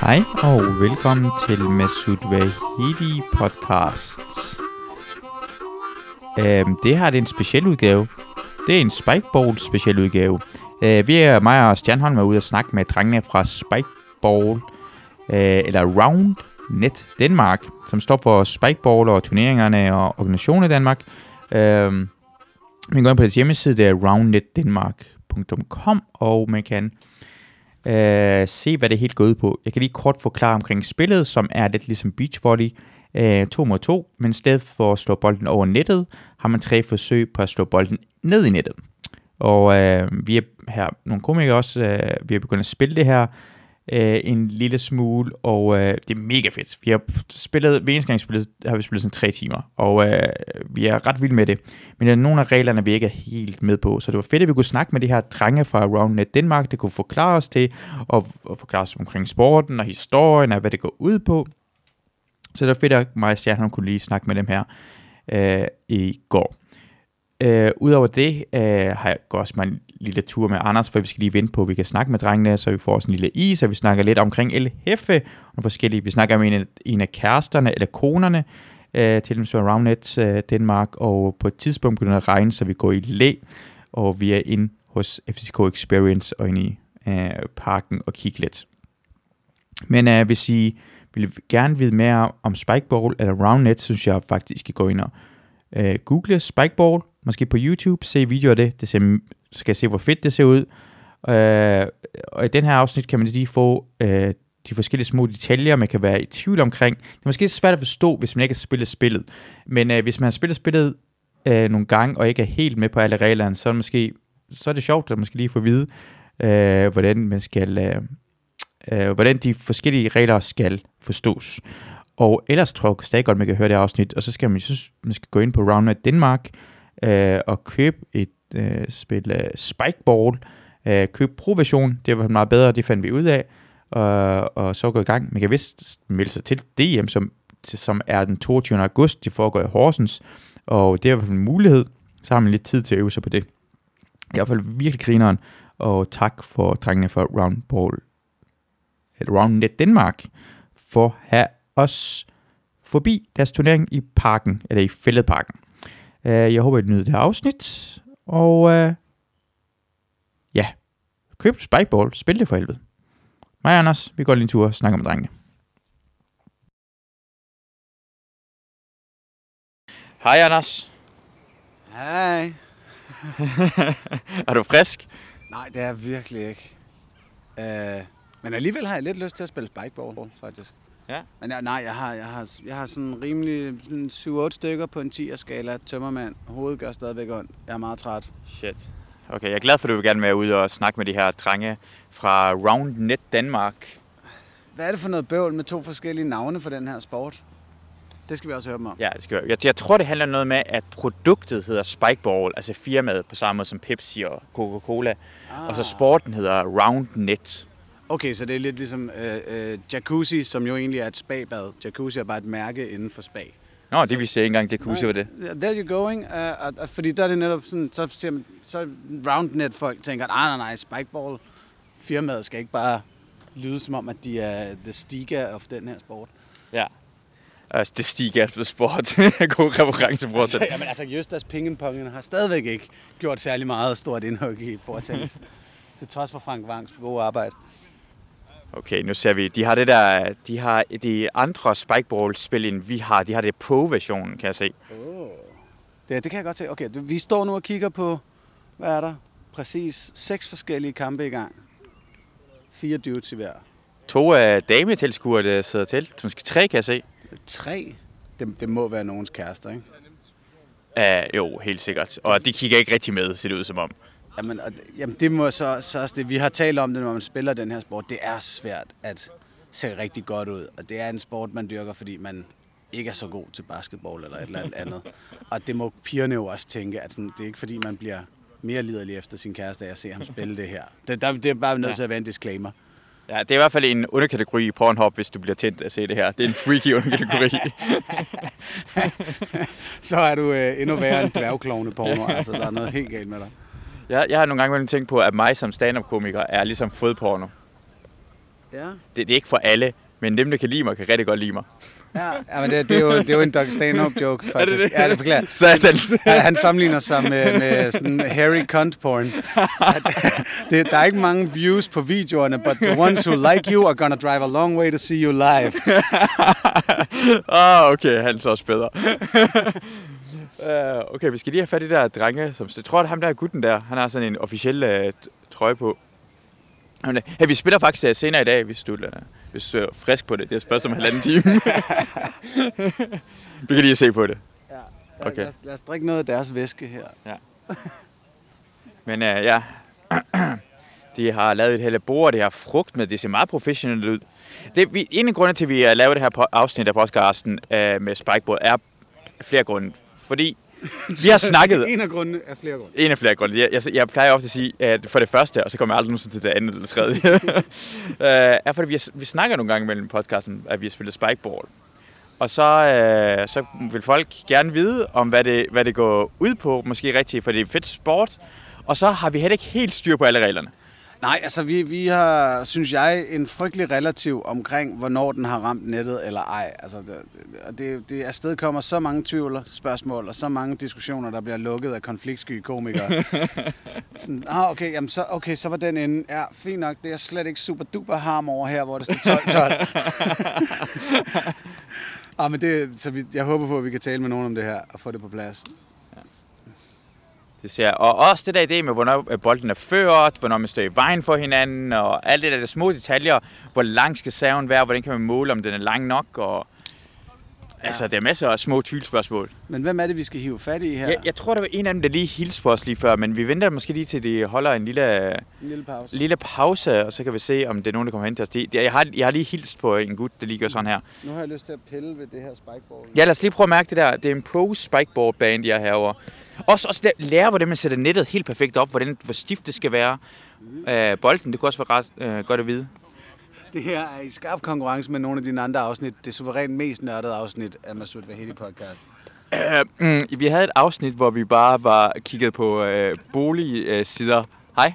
Hej og velkommen til Masud Vahidi podcast. Øhm, det her det er en speciel udgave. Det er en Spikeball speciel udgave. Øh, vi er mig og Stjernholm er ude og snakke med drengene fra Spikeball, øh, eller Round Net Danmark, som står for Spikeball og turneringerne og organisationen i Danmark. Øh, man går ind på deres hjemmeside, det er roundnetdenmark.com, og man kan øh, se, hvad det helt går ud på. Jeg kan lige kort forklare omkring spillet, som er lidt ligesom beach volley, øh, 2 mod 2, men i stedet for at slå bolden over nettet, har man tre forsøg på at slå bolden ned i nettet. Og øh, vi er her nogle komikere også, øh, vi har begyndt at spille det her øh, en lille smule, og øh, det er mega fedt. Vi har spillet, hver eneste gang spillet, har vi spillet sådan tre timer, og øh, vi er ret vilde med det. Men der er nogle af reglerne, vi ikke er helt med på, så det var fedt, at vi kunne snakke med de her drenge fra RoundNet Danmark, det kunne forklare os til, og, og forklare os omkring sporten og historien, og hvad det går ud på. Så det var fedt, at mig og Stjern kunne lige snakke med dem her øh, i går. Øh, Udover det øh, har jeg også mig en lille tur med Anders, for vi skal lige vente på, at vi kan snakke med drengene, så vi får sådan en lille is, og vi snakker lidt omkring El Hefe, og forskellige. Vi snakker om en af, en af kæresterne, eller konerne, øh, til dem som er Roundnet øh, Danmark, og på et tidspunkt begynder det at regne, så vi går i læ, og vi er inde hos FCK Experience og inde i øh, parken og kigge lidt. Men øh, hvis I vil gerne vide mere om Spikeball eller Roundnet, synes jeg faktisk, I skal gå ind og øh, google Spikeball, måske på YouTube, se videoer af det, det ser, skal se, hvor fedt det ser ud. Øh, og i den her afsnit kan man lige få øh, de forskellige små detaljer, man kan være i tvivl omkring. Det er måske svært at forstå, hvis man ikke har spillet spillet. Men øh, hvis man har spillet spillet øh, nogle gange, og ikke er helt med på alle reglerne, så er det, måske, så er det sjovt at måske lige få at vide, øh, hvordan man skal... Øh, øh, hvordan de forskellige regler skal forstås. Og ellers tror jeg stadig godt, man kan høre det afsnit, og så skal man, synes, man skal gå ind på Roundnet Danmark øh, og købe et øh, spil øh, Spikeball. Øh, køb pro-version, det var meget bedre, det fandt vi ud af, og, og så gå i gang. Man kan vist melde sig til DM, som, som er den 22. august, det foregår i Horsens, og det er i hvert fald en mulighed, så har man lidt tid til at øve sig på det. I hvert fald virkelig grineren, og tak for drengene for Roundball, Roundnet Danmark, for at have os forbi deres turnering i parken, eller i fældeparken. Uh, jeg håber, I nyder det her afsnit, og uh, ja, køb Spikeball, spil det for helvede. Mig og Anders, vi går lige en tur og snakker med drengene. Hej Anders. Hej. er du frisk? Nej, det er jeg virkelig ikke. Uh, men alligevel har jeg lidt lyst til at spille spikeball, faktisk. Ja. Men jeg, nej, jeg har, jeg har, jeg har sådan rimelig sådan 7-8 stykker på en 10'er-skala. Tømmermand. Hovedet gør stadigvæk ondt. Jeg er meget træt. Shit. Okay, jeg er glad for, at du vil gerne være ude og snakke med de her drenge fra RoundNet Danmark. Hvad er det for noget bøvl med to forskellige navne for den her sport? Det skal vi også høre dem om. Ja, det skal jeg. jeg. Jeg tror, det handler noget med, at produktet hedder Spikeball, altså firmaet på samme måde som Pepsi og Coca-Cola. Ah. Og så sporten hedder RoundNet. Okay, så det er lidt ligesom øh, øh, Jacuzzi, som jo egentlig er et spabad. Jacuzzi er bare et mærke inden for spa. Nå, det vidste jeg ikke engang, Jacuzzi var det. There you going. Uh, uh, fordi der er det netop sådan, så, siger man, så roundnet folk tænker, nej, nej, nej, Spikeball firmaet skal ikke bare lyde som om, at de er the stiga of den her sport. Ja. Altså, det stiger for sport. God referencebror altså, Jamen altså, Justas Pingenpongen har stadigvæk ikke gjort særlig meget stort indhug i bordtennis. Til trods for Frank Wangs gode arbejde. Okay, nu ser vi, de har det der, de har de andre spikeball-spil, end vi har. De har det pro-versionen, kan jeg se. Oh. Det, det kan jeg godt se. Okay, vi står nu og kigger på, hvad er der? Præcis seks forskellige kampe i gang. Fire dudes i hver. To af dametilskuere, der sidder til. Måske tre, kan jeg se. Tre? Det, det må være nogens kærester, ikke? Ja, jo, helt sikkert. Og de kigger ikke rigtig med, ser det ud som om. Jamen, og, jamen det må så, så også det. Vi har talt om det, når man spiller den her sport. Det er svært at se rigtig godt ud. Og det er en sport, man dyrker, fordi man ikke er så god til basketball eller et eller andet andet. Og det må pigerne jo også tænke, at sådan, det er ikke fordi, man bliver mere liderlig efter sin kæreste af at se ham spille det her. Det, der, det er bare nødt til at være en disclaimer. Ja, det er i hvert fald en underkategori i Pornhub, hvis du bliver tændt at se det her. Det er en freaky underkategori. så er du øh, endnu værre end dværgklovne porno. Altså, der er noget helt galt med dig. Jeg, jeg har nogle gange tænkt på, at mig som stand-up-komiker er ligesom fodporno. Ja. Det, det er ikke for alle, men dem, der kan lide mig, kan rigtig godt lide mig. Ja, ja men det, det, er jo, det er jo en Doug Stanhope joke, faktisk. det? Ja, det beklager. Satans. Ja, han sammenligner sig med, med sådan Harry Cunt porn. Det, der er ikke mange views på videoerne, but the ones who like you are gonna drive a long way to see you live. ah, okay, han er så også bedre. Uh, okay, vi skal lige have fat i de der drenge. Som, jeg tror, at ham der er gutten der, han har sådan en officiel uh, trøje på. Hey, vi spiller faktisk uh, senere i dag, hvis du, uh, hvis du er frisk på det. Det er først om en halvanden time. vi kan lige se på det. Ja, Okay. lad, os, lad os drikke noget af deres væske her. Men uh, ja, de har lavet et hele bord, det har frugt med, det ser meget professionelt ud. Det, vi, en af grundene til, at vi har lavet det her afsnit af podcasten uh, med Spikeboard, er flere grunde. Fordi vi har snakket... En af grundene er flere grunde. En af flere grunde. Jeg, jeg, jeg plejer ofte at sige, at for det første, og så kommer jeg aldrig nogensinde til det andet eller tredje, øh, er fordi, vi, vi snakker nogle gange mellem podcasten, at vi har spillet spikeball. Og så, øh, så vil folk gerne vide, om hvad det, hvad det går ud på, måske rigtigt, for det er fedt sport. Og så har vi heller ikke helt styr på alle reglerne. Nej, altså vi, vi har, synes jeg, en frygtelig relativ omkring, hvornår den har ramt nettet eller ej. Altså, det, det, det afsted kommer så mange tvivl, spørgsmål og så mange diskussioner, der bliver lukket af konfliktsky komikere. Sådan, ah, okay, jamen så, okay, så var den inde. Ja, fint nok, det er slet ikke super duper harm over her, hvor det står 12-12. ah, men det, så vi, jeg håber på, at vi kan tale med nogen om det her og få det på plads. Det ser, og også det der idé med, hvornår øh, bolden er ført, hvornår man står i vejen for hinanden, og alt det der, der små detaljer. Hvor lang skal saven være, hvordan kan man måle, om den er lang nok, og... Ja. Altså, der er masser af små tvivlsspørgsmål. Men hvem er det, vi skal hive fat i her? Jeg, jeg tror, der var en af dem, der lige hilste på os lige før, men vi venter måske lige til, de holder en lille, En lille pause. lille pause, og så kan vi se, om det er nogen, der kommer hen til os. Det, jeg, har, jeg har lige hilst på en gut, der lige gør sådan her. Nu har jeg lyst til at pille ved det her spikeball. Ja, lad os lige prøve at mærke det der. Det er en pro spikeboard band, de er herovre. Også, også læ- lære, hvordan man sætter nettet helt perfekt op, hvordan, hvor stift det skal være. Øh, bolden, det kunne også være ret øh, godt at vide. Det her er i skarp konkurrence med nogle af dine andre afsnit. Det suverænt mest nørdede afsnit af Masud Vahedi podcast. Øh, mm, vi havde et afsnit, hvor vi bare var kigget på øh, boligsider. Hej.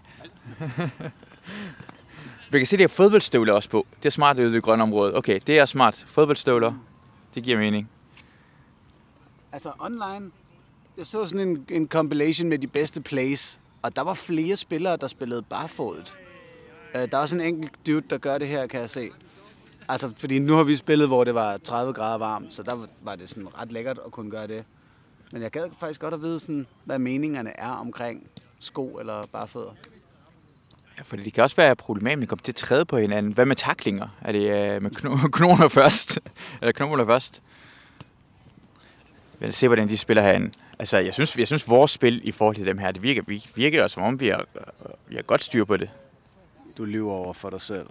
vi kan se, det er fodboldstøvler også på. Det er smart ude i det grønne område. Okay, det er smart. Fodboldstøvler. Det giver mening. Altså online, jeg så sådan en, en compilation med de bedste plays, og der var flere spillere, der spillede barfodet. Øh, der er også en enkelt dude, der gør det her, kan jeg se. Altså, fordi nu har vi spillet, hvor det var 30 grader varmt, så der var- det sådan ret lækkert at kunne gøre det. Men jeg gad faktisk godt at vide, sådan, hvad meningerne er omkring sko eller barfødder. Ja, fordi det kan også være problematisk, at komme til at træde på hinanden. Hvad med taklinger? Er det øh, med kno- knoner først? Eller knoner først? Lad os se, hvordan de spiller herinde. Altså, jeg synes, jeg synes vores spil i forhold til dem her, det virker, vi virker som om, vi har, vi har godt styr på det. Du lyver over for dig selv.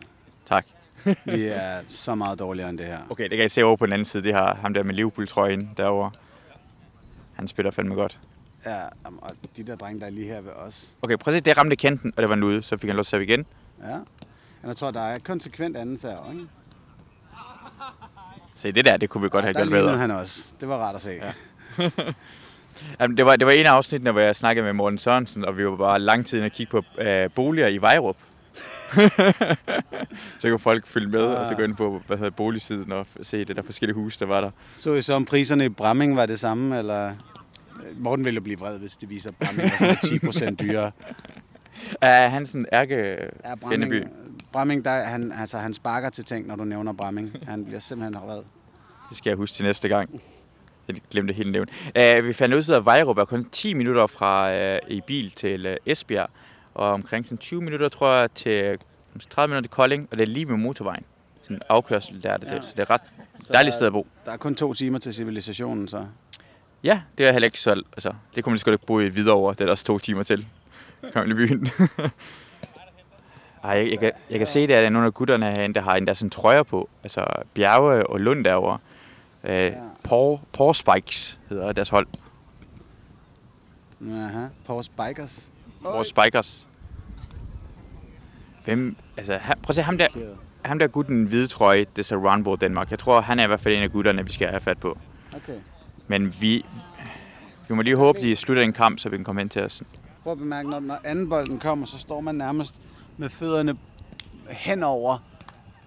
Tak. Vi er så meget dårligere end det her. Okay, det kan jeg se over på den anden side. Det har ham der med Liverpool-trøjen derovre. Han spiller fandme godt. Ja, og de der drenge, der er lige her ved os. Okay, prøv at se, det ramte kanten, og det var en ude, så fik han lov til at igen. Ja. Men jeg tror, der er konsekvent anden serv, ikke? Se, det der, det kunne vi godt have der gjort bedre. han også. Det var rart at se. Ja. Jamen, det, var, det var en af afsnittene, hvor jeg snakkede med Morten Sørensen, og vi var bare lang tid og kigge på øh, boliger i Vejrup. så kunne folk følge med, og så gå ind på hvad hedder, boligsiden og se det der forskellige huse, der var der. Så I så om priserne i Bramming var det samme, eller... Morten ville jo blive vred, hvis det viser, at Bramming sådan 10 procent dyrere. Er han sådan ærke Ja? Bramming, Bramming der, han, altså, han sparker til ting, når du nævner Bramming. Han bliver simpelthen vred. Det skal jeg huske til næste gang. Jeg glemte helt nævnt. Uh, vi fandt ud af, at Vejrup er kun 10 minutter fra uh, i bil til uh, Esbjerg, og omkring sådan 20 minutter, tror jeg, til måske 30 minutter til Kolding, og det er lige med motorvejen. Sådan en afkørsel der er det til, Ja. så det er ret dejligt sted at bo. Der er kun to timer til civilisationen, så... Ja, det er heller ikke så... Altså, det kunne man lige så godt bo i Hvidovre. Det er der også to timer til. Kom i byen. Ej, jeg, jeg, kan, jeg kan se, at der er nogle af gutterne herinde, der har endda sådan trøjer på. Altså Bjerge og Lund derovre. Øh, ja. Paw, Paw Spikes hedder deres hold. Aha. Paws Bikers. Paw Spikers. Hvem... Altså, han, prøv at se ham der, ham der gutten hvide trøje, det er Roundball Danmark. Jeg tror, han er i hvert fald en af gutterne, vi skal have fat på. Okay. Men vi, vi må lige håbe, de slutter en kamp, så vi kan komme hen til os. Prøv at bemærke, når, når anden bolden kommer, så står man nærmest med fødderne henover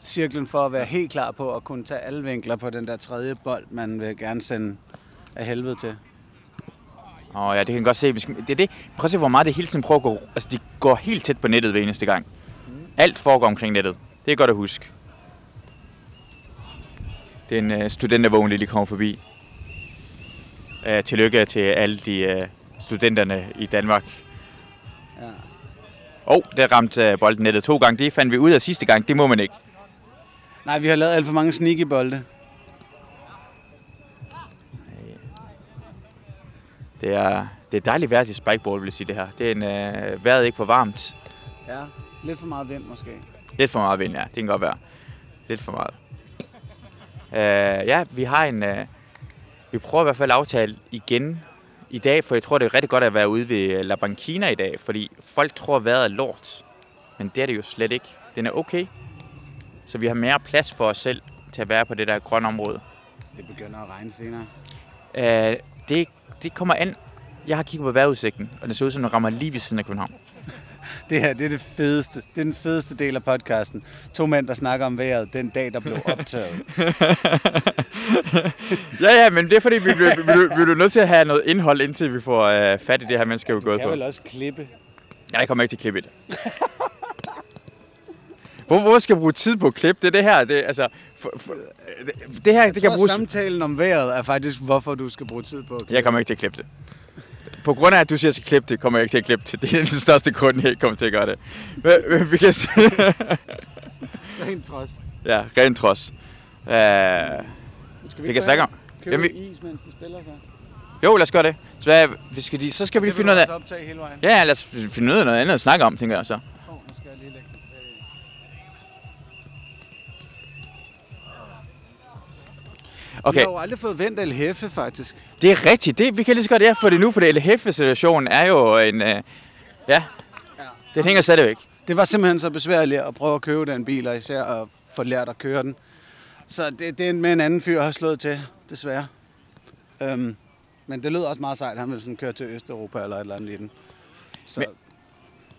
cirklen for at være helt klar på at kunne tage alle vinkler på den der tredje bold, man vil gerne sende af helvede til. Åh oh, ja, det kan jeg godt se. Det er det. Prøv at se, hvor meget det hele tiden prøver at gå... Altså, de går helt tæt på nettet hver eneste gang. Alt foregår omkring nettet. Det er godt at huske. Det er en uh, studentervogn, der lige kommer forbi. Uh, tillykke til alle de uh, studenterne i Danmark. Ja. Åh, oh, der ramte uh, bolden nettet to gange. Det fandt vi ud af sidste gang. Det må man ikke. Nej, vi har lavet alt for mange sneaky bolde. Det er, det er dejligt vejr til spikeball, vil jeg sige det her. Det er en, uh, vejret ikke for varmt. Ja, lidt for meget vind måske. Lidt for meget vind, ja. Det kan godt være. Lidt for meget. Uh, ja, vi har en... Uh, vi prøver i hvert fald at aftale igen i dag, for jeg tror, det er rigtig godt at være ude ved La Banquina i dag, fordi folk tror, at vejret er lort. Men det er det jo slet ikke. Den er okay. Så vi har mere plads for os selv til at være på det der grønne område. Det begynder at regne senere. Uh, det, det kommer an. Jeg har kigget på vejrudsigten, og det ser ud som, den rammer lige ved siden af København. Det her, det er det fedeste. Det er den fedeste del af podcasten. To mænd, der snakker om vejret den dag, der blev optaget. Ja, ja, men det er fordi, vi bliver, vi, bliver, vi bliver nødt til at have noget indhold, indtil vi får øh, fat i det her, man skal jo gå Jeg på. vil også klippe. Jeg kommer ikke til at klippe det. Hvor, hvor skal jeg bruge tid på at klippe? Det er det her, det, altså, for, for, det, det her, det Jeg kan tror, bruges... samtalen om vejret er faktisk, hvorfor du skal bruge tid på at klippe. Jeg kommer ikke til at klippe det. På grund af, at du siger, at jeg skal klippe det, kommer jeg ikke til at klippe det. Det er den største grund, jeg ikke kommer til at gøre det. Men, men vi kan se... Rent trods. ja, rent trods. Uh, Skal vi kan snakke om... Købe Jamen, is, mens de spiller så? Jo, lad os gøre det. Så, hvad, vi skal lige, så skal vi lige finde ud af... optage hele vejen. Ja, lad os finde af noget andet at snakke om, tænker jeg så. Okay, Vi har jo aldrig fået vendt El Heffe, faktisk. det er rigtigt. Det, vi kan lige så godt ja, få det nu, for det LHF-situationen er jo en... Øh, ja, det hænger stadigvæk. Det var simpelthen så besværligt at prøve at købe den bil, og især at få lært at køre den. Så det, det er med en anden fyr har slået til, desværre. Øhm, men det lød også meget sejt. Han ville sådan køre til Østeuropa eller et eller andet i den. Så Men-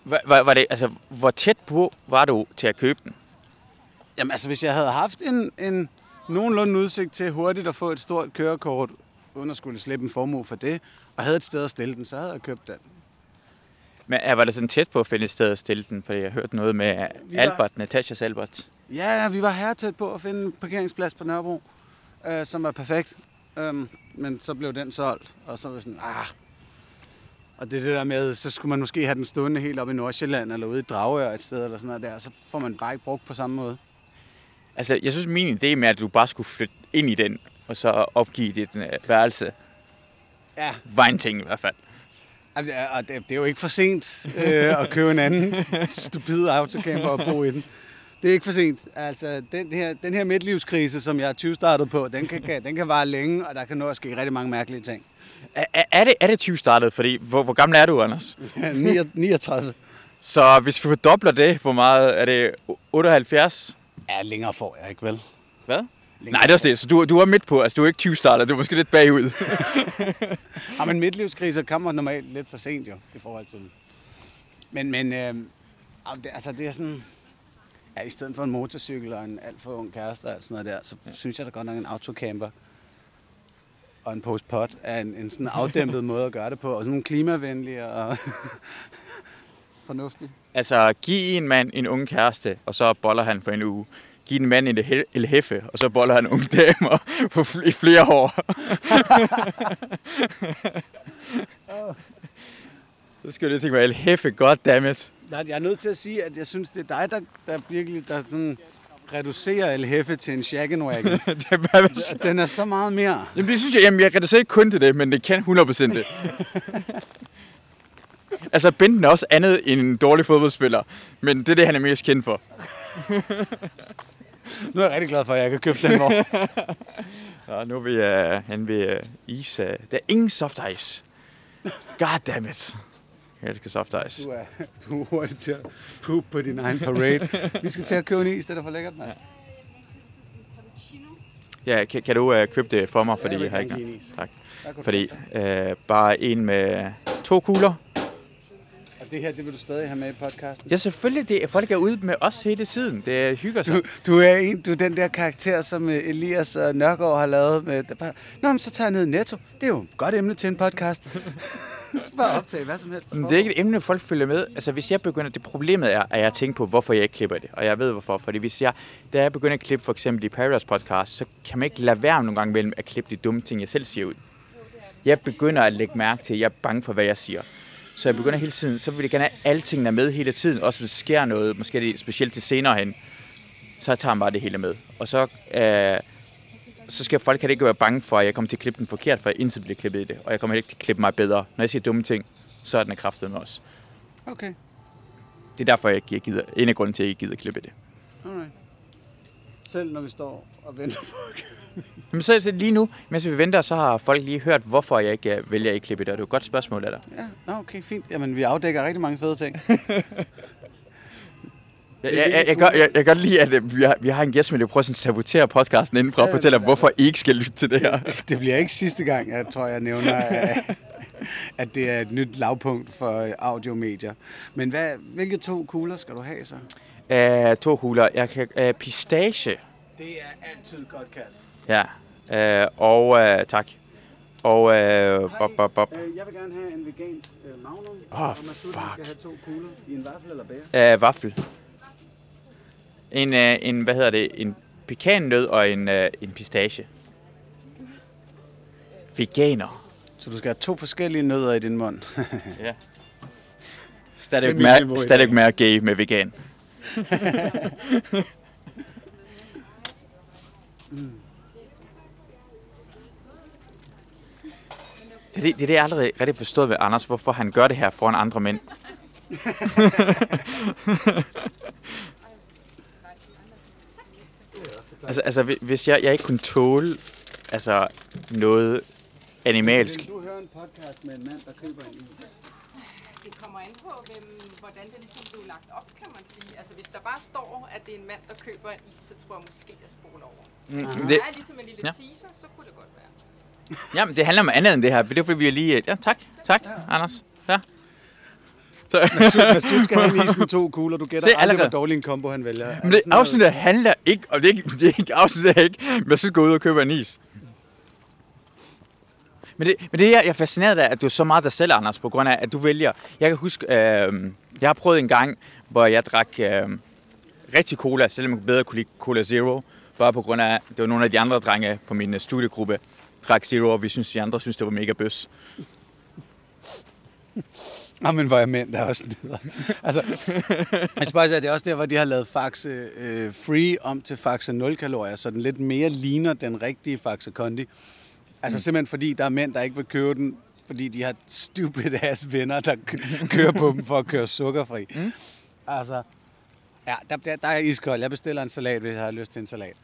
Var, var, var det, altså, hvor tæt på var du til at købe den? Jamen altså, hvis jeg havde haft en, en nogenlunde udsigt til hurtigt at få et stort kørekort, uden at skulle slippe en formue for det, og havde et sted at stille den, så havde jeg købt den. Men er, var det sådan tæt på at finde et sted at stille den? Fordi jeg har hørt noget med var- Albert, Natashas Albert. Ja, vi var her tæt på at finde en parkeringsplads på Nørrebro, øh, som var perfekt. Øhm, men så blev den solgt, og så var sådan, ah. Og det er det der med, så skulle man måske have den stående helt op i Nordsjælland, eller ude i Dragør et sted, eller sådan noget der, så får man bare ikke brugt på samme måde. Altså, jeg synes, min idé med, at du bare skulle flytte ind i den, og så opgive dit øh, værelse, Ja, var en ting i hvert fald. og det er, jo ikke for sent øh, at købe en anden stupid autocamper og bo i den. Det er ikke for sent. Altså, den her, den her midtlivskrise, som jeg er 20 startet på, den kan, kan, den kan vare længe, og der kan nå at ske rigtig mange mærkelige ting. Er, er- er, det, er det 20 startet? Fordi, hvor, hvor gammel er du, Anders? 39. Så hvis vi fordobler det, hvor meget er det? 78? Ja, længere får jeg ikke, vel? Hvad? Længere Nej, det er også det. Så du, du er midt på. Altså, du er ikke 20 starter. Du er måske lidt bagud. Ja, men midtlivskriser kommer normalt lidt for sent jo, i forhold til Men, men øh, det, altså, det er sådan... Ja, i stedet for en motorcykel og en alt for ung kæreste og alt sådan noget der, så ja. synes jeg da godt nok en autocamper og en postpot er en, en sådan afdæmpet måde at gøre det på, og sådan klimavenlig og fornuftig. Altså, giv en mand en ung kæreste, og så boller han for en uge. Giv en mand en el- elheffe, og så boller han unge damer på fl- i flere år. så skal lige tænke på elheffe, goddammit. Nej, jeg er nødt til at sige, at jeg synes, det er dig, der, der virkelig der sådan reducerer El Heffe til en er bare- Den er så meget mere. Jamen, det synes jeg, jamen, jeg reducerer ikke kun til det, men det kan 100% det. Altså, Benten er også andet end en dårlig fodboldspiller, men det er det, han er mest kendt for. Nu er jeg rigtig glad for, at jeg kan købe den vogn. Ja, nu er vi uh, hen ved uh, is. Uh, der er ingen soft ice. God damn it. Jeg elsker soft ice. Du er, du er hurtig til at poop på din egen parade. Vi skal til at købe en is, det er for lækkert, mand. Ja, kan, kan du uh, købe det for mig, fordi jeg vil jeg har ikke. Tak. Fordi uh, bare en med to kugler. Det her, det vil du stadig have med i podcasten? Ja, selvfølgelig. Det, folk er ude med os hele tiden. Det hygger sig. Du, du, er en, du er den der karakter, som øh, Elias og Nørgaard har lavet. Med, der bare, Nå, men så tager jeg ned i Netto. Det er jo et godt emne til en podcast. bare optage hvad som helst. Men det er ikke et emne, folk følger med. Altså, hvis jeg begynder... Det problemet er, at jeg tænker på, hvorfor jeg ikke klipper det. Og jeg ved hvorfor. Fordi hvis jeg... Da jeg begynder at klippe for eksempel i Paradise Podcast, så kan man ikke lade være nogle gange mellem at klippe de dumme ting, jeg selv siger ud. Jeg begynder at lægge mærke til, at jeg er bange for, hvad jeg siger. Så jeg begynder hele tiden, så vil jeg gerne have alle tingene med hele tiden. Også hvis der sker noget, måske det specielt til senere hen, så tager man bare det hele med. Og så, øh, så skal folk heller ikke være bange for, at jeg kommer til at klippe den forkert, for jeg indtil bliver klippet i det. Og jeg kommer ikke til at klippe mig bedre. Når jeg siger dumme ting, så er den af kraftet med os. Okay, Det er derfor, jeg ikke gider, en af grunden til, at jeg ikke gider klippe det. alright. Selv når vi står og venter på Men så lige nu, mens vi venter, så har folk lige hørt, hvorfor jeg ikke øh, vælger at ikke klippe det. Og det er et godt spørgsmål af dig. Ja, nå, okay, fint. Jamen, vi afdækker rigtig mange fede ting. Jeg, jeg, jeg, jeg, gør, jeg, jeg gør lige, at øh, vi har, vi har en gæst, men jeg prøver sådan at sabotere podcasten indenfra og Ja, fortælle, hvorfor I ikke skal lytte til det her. Det bliver ikke sidste gang, jeg tror, jeg nævner, at- at det er et nyt lavpunkt for audiomedier. Men hvad, hvilke to kugler skal du have så? Uh, to huler. Jeg kan, uh, pistache. Det er altid godt kaldt. Ja. Uh, og uh, tak. Og uh, bop, bop, bop. Øh, jeg vil gerne have en vegansk øh, magnum. Åh, og Masud, fuck. skal have to kugler i en vaffel eller bære. Uh, vaffel. En, uh, en, hvad hedder det, en pekannød og en, uh, en pistache. Veganer. Så du skal have to forskellige nødder i din mund. Ja. Stadig er mere, stadig mere gay med vegan. Det er det, det, er det, jeg aldrig rigtig forstået ved Anders, hvorfor han gør det her foran andre mænd. altså, altså, hvi- hvis jeg, jeg ikke kunne tåle altså, noget animalsk, Vil du høre en podcast med en mand, der køber en is? Det kommer an på, hvem, hvordan det ligesom blev lagt op, kan man sige. Altså, hvis der bare står, at det er en mand, der køber en is, så tror jeg måske, jeg spoler over. Mm, Hvis det, det er ligesom en lille Ja. teaser, så kunne det godt være. Jamen, det handler om andet end det her. Det er fordi, vi er lige... Ja, tak. Tak, ja. Anders. Ja. Så, Masud skal have en is med to kugler. Du gætter Se, aldrig, hvor dårlig en kombo han vælger. men det afsnittet handler ikke... Og det er ikke, det er ikke afsnittet er ikke... Men jeg synes, gå ud og købe en is. Men det, men det jeg jeg er fascineret af, at du er så meget dig selv, Anders, på grund af, at du vælger... Jeg kan huske, øh, jeg har prøvet en gang, hvor jeg drak øh, rigtig cola, selvom jeg bedre kunne lide Cola Zero, bare på grund af, det var nogle af de andre drenge på min øh, studiegruppe, drak Zero, og vi synes, de andre synes, det var mega bøs. Jamen, hvor er mænd der er også neder. altså, jeg spørger sig, det er også der, hvor de har lavet Faxe øh, Free om til Faxe 0 kalorier, så den lidt mere ligner den rigtige Faxe Kondi. Altså simpelthen fordi, der er mænd, der ikke vil købe den, fordi de har stupid ass venner, der kører på dem for at køre sukkerfri. Mm. Altså, ja, der, der, der er iskold. Jeg bestiller en salat, hvis jeg har lyst til en salat.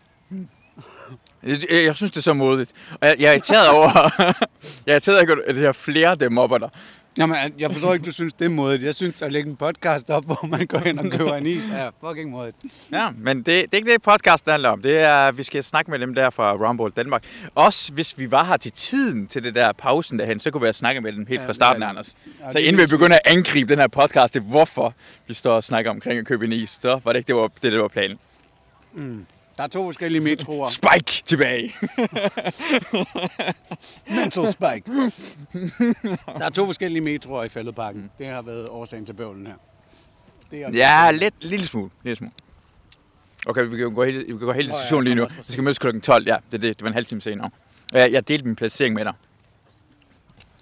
Jeg, jeg, jeg synes, det er så modigt. Og jeg, jeg er irriteret over... jeg er irriteret over, at det her flere dem mobber dig. Jamen, jeg forstår ikke, du synes, det er modigt. Jeg synes, at lægge en podcast op, hvor man går ind og køber en is, er fucking modigt. Ja, men det, det er ikke det, podcasten handler om. Det er, at vi skal snakke med dem der fra Rumble Danmark. Også hvis vi var her til tiden til det der pausen derhen, så kunne vi have snakket med dem helt Ja, fra starten, ja. Anders. Ja, Så det inden vi begynder at angribe den her podcast, det er hvorfor vi står og snakker omkring at købe en is, så var det ikke det, var, det, der var planen. Der er to forskellige metroer. Spike tilbage! Mental spike. Der er to forskellige metroer i fældeparken. Det har været årsagen til bøvlen her. Det er ja, lidt, lille smule. Lille smule. Okay, vi kan gå hele, vi kan gå hele Nå ja, lige nu. Vi skal mødes kl. 12. Ja, det det. Det var en halv time senere. Jeg, jeg delte min placering med dig.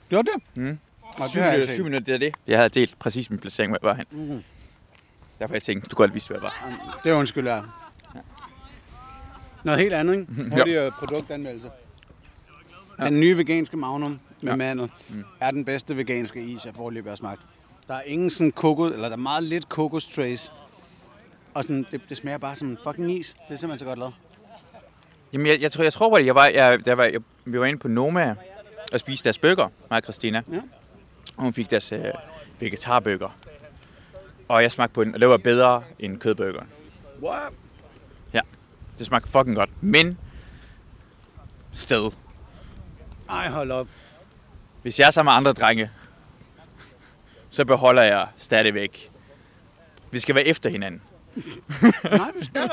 Gjorde det? Mm. Det Syv minutter, syv minutter, det er det. Jeg havde delt præcis min placering med hvorhen. Mhm. Derfor jeg tænkte, du godt vidste, hvad jeg var. Det undskylder jeg. Noget helt andet, ikke? Hurtig ja. produktanmeldelse. Den nye veganske Magnum med Ja. ja. mandel er den bedste veganske is, jeg foreløbig har smagt. Der er ingen sådan kokos, eller der er meget lidt kokos trace. Og sådan, det, det smager bare som en fucking is. Det er simpelthen så godt lavet. Jamen, jeg, jeg, tror, jeg tror det. Jeg var, jeg, der var, jeg, vi var inde på Noma og spiste deres bøger, mig og Christina. Ja. Og hun fik deres øh, vegetarbøger. Og jeg smagte på den, og det var bedre end kødbøgeren. What? Det smagte fucking godt. Men sted. Ej, hold op. Hvis jeg er sammen med andre drenge, så beholder jeg stadigvæk. Vi skal være efter hinanden. Nej, vi skal.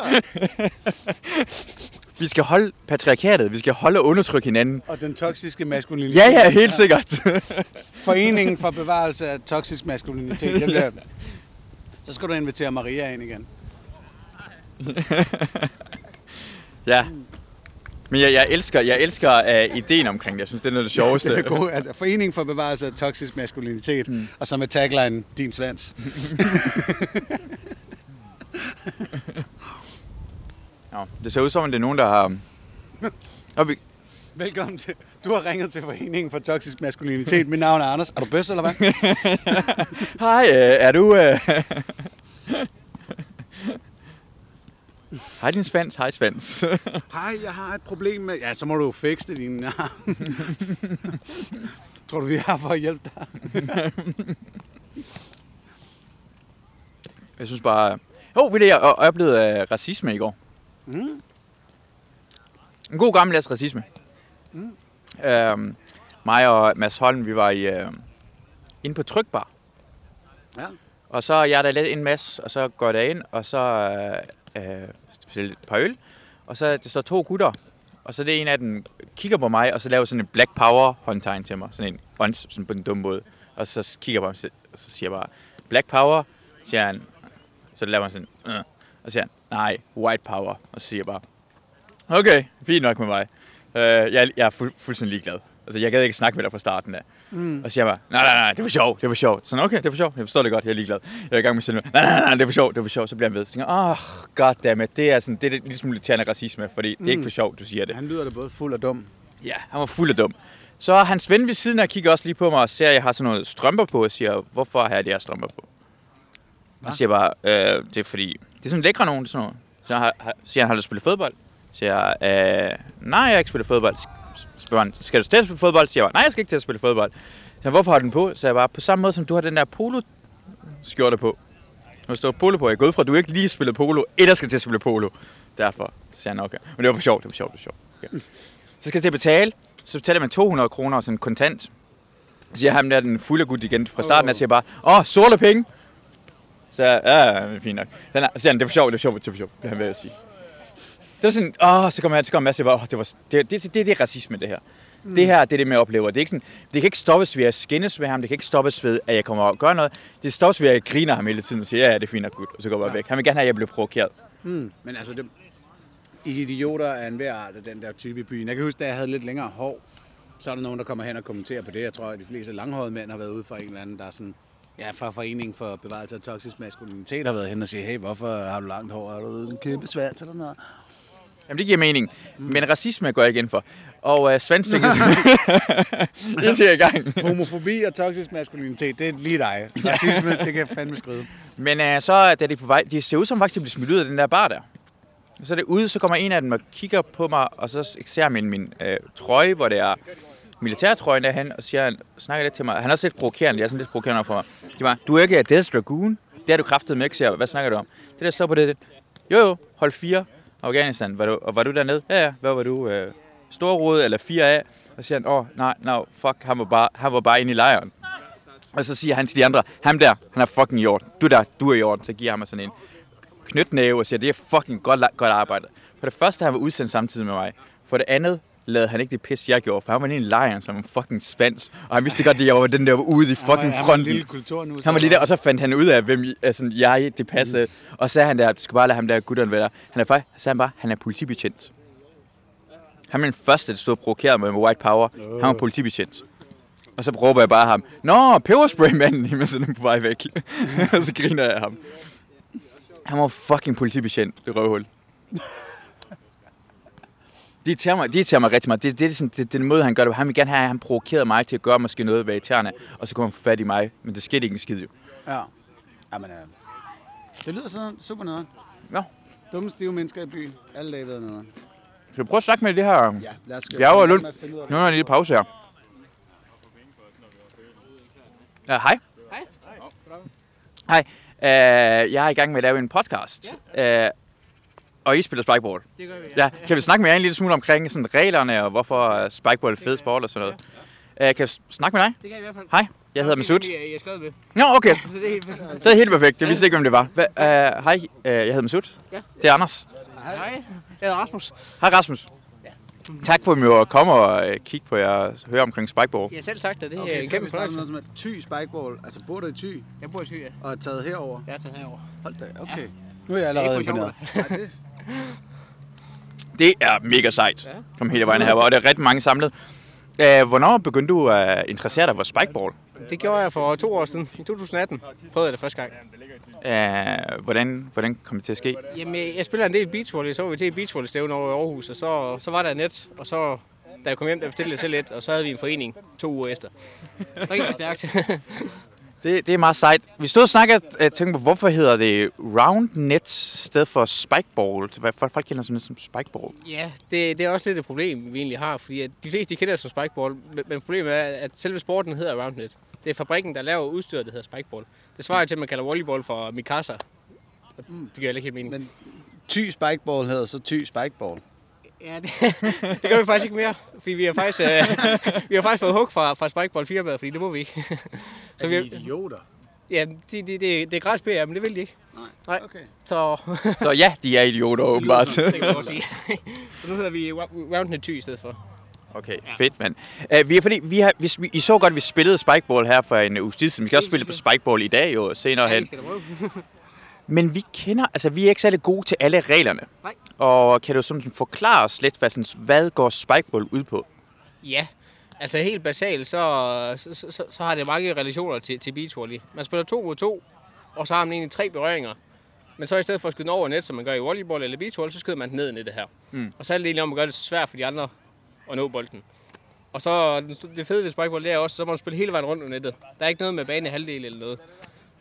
Vi skal holde patriarkatet. Vi skal holde og undertrykke hinanden. Og den toksiske maskulinitet. Ja, ja, helt sikkert. Foreningen for bevarelse af toksisk maskulinitet. Det bliver... Så skal du invitere Maria ind igen. ja. Men jeg, jeg elsker, jeg elsker uh, ideen omkring det. Jeg synes, det er noget af det sjoveste. Det er god. Altså, Foreningen for bevarelse af toksisk maskulinitet. Mm. Og så med tagline, din svans. Ja, det ser ud som, om det er nogen, der har... Og vi... Velkommen til. Du har ringet til Foreningen for toksisk maskulinitet. Mit navn er Anders. Er du bøs, eller hvad? Hej, øh, er du... Øh... Hej din Svans, hej Svans. Hej, jeg har et problem med... Ja, så må du fikse det, din arm. Tror du, vi her for at hjælpe dig? jeg synes bare... Jo, du, jeg oplevede uh, racisme i går. Mm. En god gammeldags racisme. Mm. Øhm, mig og Mads Holm, vi var i, øh, inde på Trykbar. Ja. Og så er jeg der lidt en masse, og så går der ind, og så øh, øh, bestiller et par øl. Og så der står to gutter, og så det er en af dem kigger på mig, og så laver sådan en Black Power håndtegn til mig. Sådan en ånds, sådan på den dumme måde. Og så kigger jeg på ham, og så siger jeg bare, Black Power, siger han. Så laver han sådan, øh. og siger han, nej, White Power. Og så siger jeg bare, okay, fint nok med mig. Øh, jeg, jeg er fu- fuldstændig ligeglad. Altså, jeg gad ikke snakke med dig fra starten af. Mm. Og så siger jeg bare, nej, nej, nej, det var sjovt, det var sjovt. Sådan, okay, det var sjovt, jeg forstår det godt, jeg er ligeglad. Jeg er i gang med at sige, nej, nej, nej, det var sjovt, det var sjovt. Så bliver han ved. Så tænker åh, oh, goddammit, det er sådan, det er lidt smule irriterende racisme, fordi mm. det er ikke for sjovt, du siger det. Han lyder da både fuld og dum. Ja, han var fuld af dum. Så hans ven ved siden af kigger også lige på mig og ser, at jeg har sådan noget strømper på, og siger, hvorfor har jeg de her strømper på? Jeg siger bare, øh, det er fordi, det er sådan lækre nogen, det er sådan noget. Så har, har, siger han, har du spillet fodbold? Så siger jeg, øh, nej, jeg har ikke spillet fodbold. Spørger han, skal du til at spille fodbold? Så siger jeg, nej, jeg skal ikke til at spille fodbold. Så hvorfor har du den på? Så jeg bare, på samme måde som du har den der polo skjorte på. Der står polo på. Jeg går ud fra, at du ikke lige spillet polo, eller skal til at spille polo. Derfor siger han, okay. Men det var for sjovt, det var sjovt, det var sjovt. Okay. Så skal jeg til at betale. Så betaler man 200 kroner sådan kontant. Så siger ham der, den fulde gut igen fra starten, og siger bare, åh, sorte penge. Så ja, ja, fint nok. Så siger han, det var sjovt, det var sjovt, det var sjovt, det han ved at sige. Var sådan, åh, så kommer jeg, så kommer jeg og bare, åh, det, var, det, det, det, det, er racisme, det her. Mm. Det her, det er det med at opleve. Det, er ikke sådan, det kan ikke stoppes ved at skændes med ham, det kan ikke stoppes ved, at jeg kommer og gør noget. Det stoppes ved, at jeg griner ham hele tiden og siger, ja, ja, det er fint nok, gut, og så går jeg bare væk. Han vil gerne have, at jeg bliver provokeret. Mm. Men altså, det, idioter er en hver art af den der type i byen. Jeg kan huske, da jeg havde lidt længere hår, så er der nogen, der kommer hen og kommenterer på det. Jeg tror, at de fleste langhårede mænd har været ude for en eller anden, der er sådan, ja, fra Foreningen for Bevarelse af Toksisk Maskulinitet har været hen og sige, hey, hvorfor har du langt hår? Har du en kæmpe svans eller noget? Jamen, det giver mening. Men racisme går jeg ikke ind for. Og uh, stikker det siger jeg i gang. Homofobi og toksisk maskulinitet, det er lige dig. Racisme, det kan jeg fandme skrive. Men uh, så er det på vej. De ser ud som faktisk, de bliver smidt ud af den der bar der. Så er det ude, så kommer en af dem og kigger på mig, og så ser min, min øh, trøje, hvor det er militærtrøjen derhen, og siger, han, snakker lidt til mig. Han er også lidt provokerende, jeg er sådan lidt provokerende for mig. De siger bare, du er ikke Death Dragoon? Det har du kraftet med, ikke? Siger, hvad snakker du om? Det der står på det, det. Jo jo, hold 4, Afghanistan. Var du, og var du dernede? Ja ja, hvad var du? Øh, Storrode eller 4A? Og så siger han, åh, oh, nej, no, fuck, han var, bare, han var bare inde i lejren. Og så siger han til de andre, ham der, han er fucking i orden. Du der, du er i orden. Så giver han mig sådan en knytnæve og siger, det er fucking godt, godt arbejde. For det første, han var udsendt samtidig med mig. For det andet, lavede han ikke det pis, jeg gjorde, for han var inde i lejren som en fucking svans, og han vidste godt, at jeg var den der var ude i fucking Han var fronten. lille kultur nu. Han var lige der, og så fandt han ud af, hvem altså, jeg, det passede. Mm. Og så han der, du skal bare lade ham der gutteren være der. Han er faktisk, så sagde han bare, han er politibetjent. Han var den første, der stod og provokerede mig med white power. Han var politibetjent. Og så råber jeg bare ham, Nå, peberspray-manden, imens han er på vej væk. og så griner jeg ham. Han var fucking politibetjent, det røvhul. Det irriterer mig, det irriterer mig rigtig meget. Det, det, er sådan, det, det er den måde, han gør det. på. Han vil gerne have, at han provokerede mig til at gøre måske noget ved irriterende, og så kunne han få fat i mig. Men det skete ikke en skid jo. Ja. Jamen, øh, det lyder sådan super noget. Ja. Dumme, stive mennesker i byen. Alle dage ved noget. Skal vi prøve at snakke med det her? Ja, lad os Bjerge og Lund. Nu er der en lille pause her. Ja, hej. Hej. Hej. Uh, jeg er i gang med at lave en podcast. Ja. Uh, og I spiller spikeball. Det gør vi, Ja. Kan vi snakke med jer en lille smule omkring sådan, reglerne og hvorfor uh, spikeball er fed sport og sådan noget? Uh, kan jeg snakke med dig? Det kan jeg i hvert fald. Hej. Jeg hedder Masud. Jeg har skrevet med. Nå, okay. Så det er helt fedt. Det er helt perfekt. Jeg vidste ikke, hvem det var. Hva, uh, hej, uh, jeg hedder Masud. Ja. Det er Anders. Hej. Jeg hedder Rasmus. Hej Rasmus. Tak for, at vi må komme og kigge på jer og høre omkring spikeball. Ja, selv tak da. Det er Okay, en før kæmpe fornøjelse. noget som et Thy Spikeball. Altså, bor du i Thy Jeg bor i Syg, ja. og er taget herover? Jeg er taget herover. Hold da, okay. Nu er jeg allerede er imponeret. for Nej, det, Det er mega sejt. Ja. Kom hele vejen her, og der er rigtig mange samlet. Uh, hvornår begyndte du at interessere dig for spikeball? Det gjorde jeg for to år siden. I 2018 prøvede jeg det første gang. Uh, hvordan, hvordan kom det til at ske? Jamen, jeg spiller en del beachvolley. Så var vi til et beachvolley-stævne over i Aarhus, og så, så var der et net. Og så, da jeg kom hjem, der bestilte jeg selv et, og så havde vi en forening to uger efter. Så gik det stærkt. Det, det er meget sejt. Vi stod og snakkede og tænkte på, hvorfor hedder det round net stedet for spikeball? Hvad folk, folk kender sådan lidt som spikeball. ja, det, det er også lidt et problem, vi egentlig har. Fordi at de fleste de kender det som spikeball, men, men problemet er, at selve sporten hedder roundnet. Det er fabrikken, der laver udstyret, der hedder spikeball. Det svarer til, at man kalder volleyball for Mikasa. Det giver heller ikke helt mening. men Thy Spikeball hedder så Thy Spikeball. Ja, det, det gør vi faktisk ikke mere, fordi vi har faktisk, øh, vi har faktisk fået hug fra, fra Spikeball firmaet, fordi det må vi ikke. Så vi vi har- idioter? Ja, det, det, det, det er gratis PR, men det vil de ikke. Nej. Okay. Så Så ja, de er idioter åbenbart. det kan man godt sige. Så nu hedder vi Roundnet Thy i stedet for. Okay, fedt mand. Uh, vi er, fordi, vi har, vi, vi, I så godt, at vi spillede spikeball her for en uges tid siden. Vi kan også spille på spikeball i dag jo, senere Ja, hen. prøve. Men vi kender, altså vi er ikke særlig gode til alle reglerne. Nej. Og kan du sådan forklare os lidt, hvad, sådan, hvad går spikeball ud på? Ja, altså helt basalt, så, så, så, så har det mange relationer til, til beachvolley. Man spiller to mod to, og så har man egentlig tre berøringer. Men så i stedet for at skyde den over net, som man gør i volleyball eller beachvolley, så skyder man den ned i nettet her. Mm. Og så er det egentlig om at gøre det så svært for de andre at nå bolden. Og så det fede ved spikeball, det er også, så må man spille hele vejen rundt om nettet. Der er ikke noget med bane halvdel eller noget.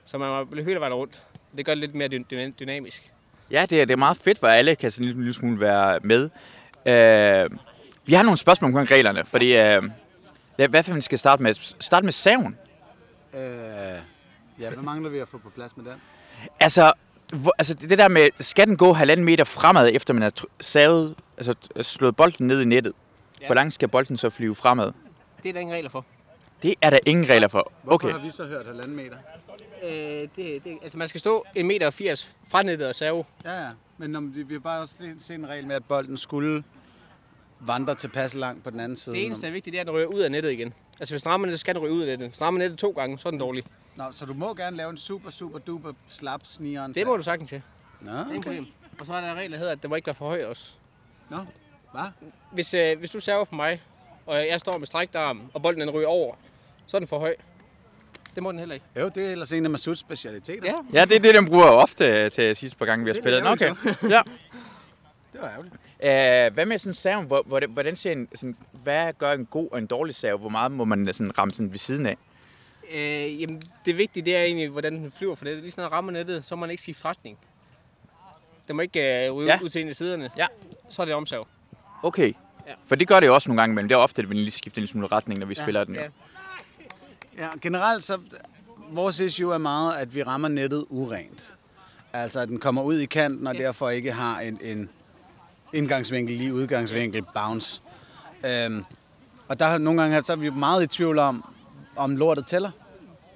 Så man må spille hele vejen rundt. Det gør det lidt mere dy- dyna- dynamisk. Ja, det er, det er meget fedt, hvor alle kan sådan en lille smule være med. Uh, vi har nogle spørgsmål omkring reglerne, fordi... Uh, hvad, hvad for vi skal starte med? Start med saven. Øh, ja, hvad mangler vi at få på plads med den? Altså, hvor, altså det der med, skal den gå halvanden meter fremad, efter man har savet, altså slået bolden ned i nettet? Ja. Hvor langt skal bolden så flyve fremad? Det er der ingen regler for. Det er der ingen regler for. Hvorfor Okay. har vi så hørt halvanden meter? Øh, det, det, altså man skal stå 1,80 meter fra nettet og save. Ja, ja. Men om, vi, har bare også set- en regel med, at bolden skulle vandre tilpas langt på den anden side. Det eneste, der er vigtigt, det er, at den ryger ud af nettet igen. Altså hvis den rammer nettet, skal den ryge ud af nettet. Hvis den rammer nettet to gange, så er den dårlig. Nå, så du må gerne lave en super, super duper slap snigeren. Det må du sagtens, ja. Nå, okay. problem. Og så er der en regel, der hedder, at den må ikke være for høj også. Nå, hvad? Hvis, øh, hvis du server på mig, og jeg står med strækt arm, og bolden den ryger over, så er den for høj. Det må den heller ikke. Jo, det er ellers en af Masuds specialiteter. Ja, Ja, det er det, den bruger ofte til sidste par gange, vi har Det spillet. Lidt okay. Ja. Det var ærgerligt. Uh, hvad med sådan saven? Hvor, hvor, hvordan ser en, sådan, hvad gør en god og en dårlig sav? Hvor meget må man sådan ramme sådan ved siden af? øh, jamen, det vigtige, det er egentlig, hvordan den flyver for nettet. Lige den rammer nettet, så må man ikke skifte retning. Den må ikke øh, ryge Ja. ud til en af siderne. Ja. Så er det omsav. Okay. Ja. For det gør det jo også nogle gange, men det er ofte, at vi lige skifter en lille smule retning, når vi Ja, spiller den. Jo. Ja. Ja, generelt så... Vores issue er meget, at vi rammer nettet urent. Altså, at den kommer ud i kanten, og Ja. derfor ikke har en, en indgangsvinkel, lige udgangsvinkel, bounce. Øhm, og der har nogle gange så er vi meget i tvivl om, om lortet tæller.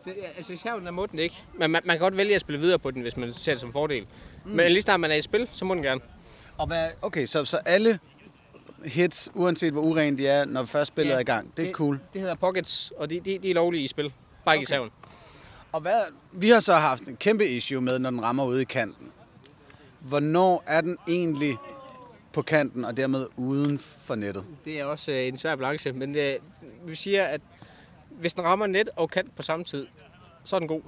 Det, altså, hvis jeg er må den ikke. Men man, man kan godt vælge at spille videre på den, hvis man ser det som fordel. Mm. Men lige snart man er i spil, så må den gerne. Og hvad, okay, så, så alle hits, uanset hvor urent de er, når først spillet Ja, er i gang, det er cool. Det hedder pockets, og de, de, de er lovlige i spil. Bare ikke Okay. i saven. Og hvad, vi har så haft en kæmpe issue med, når den rammer ude i kanten. Hvornår er den egentlig på kanten, og dermed uden for nettet? Det er også øh, en svær balance, men øh, vi siger, at hvis den rammer net og kant på samme tid, så er den god.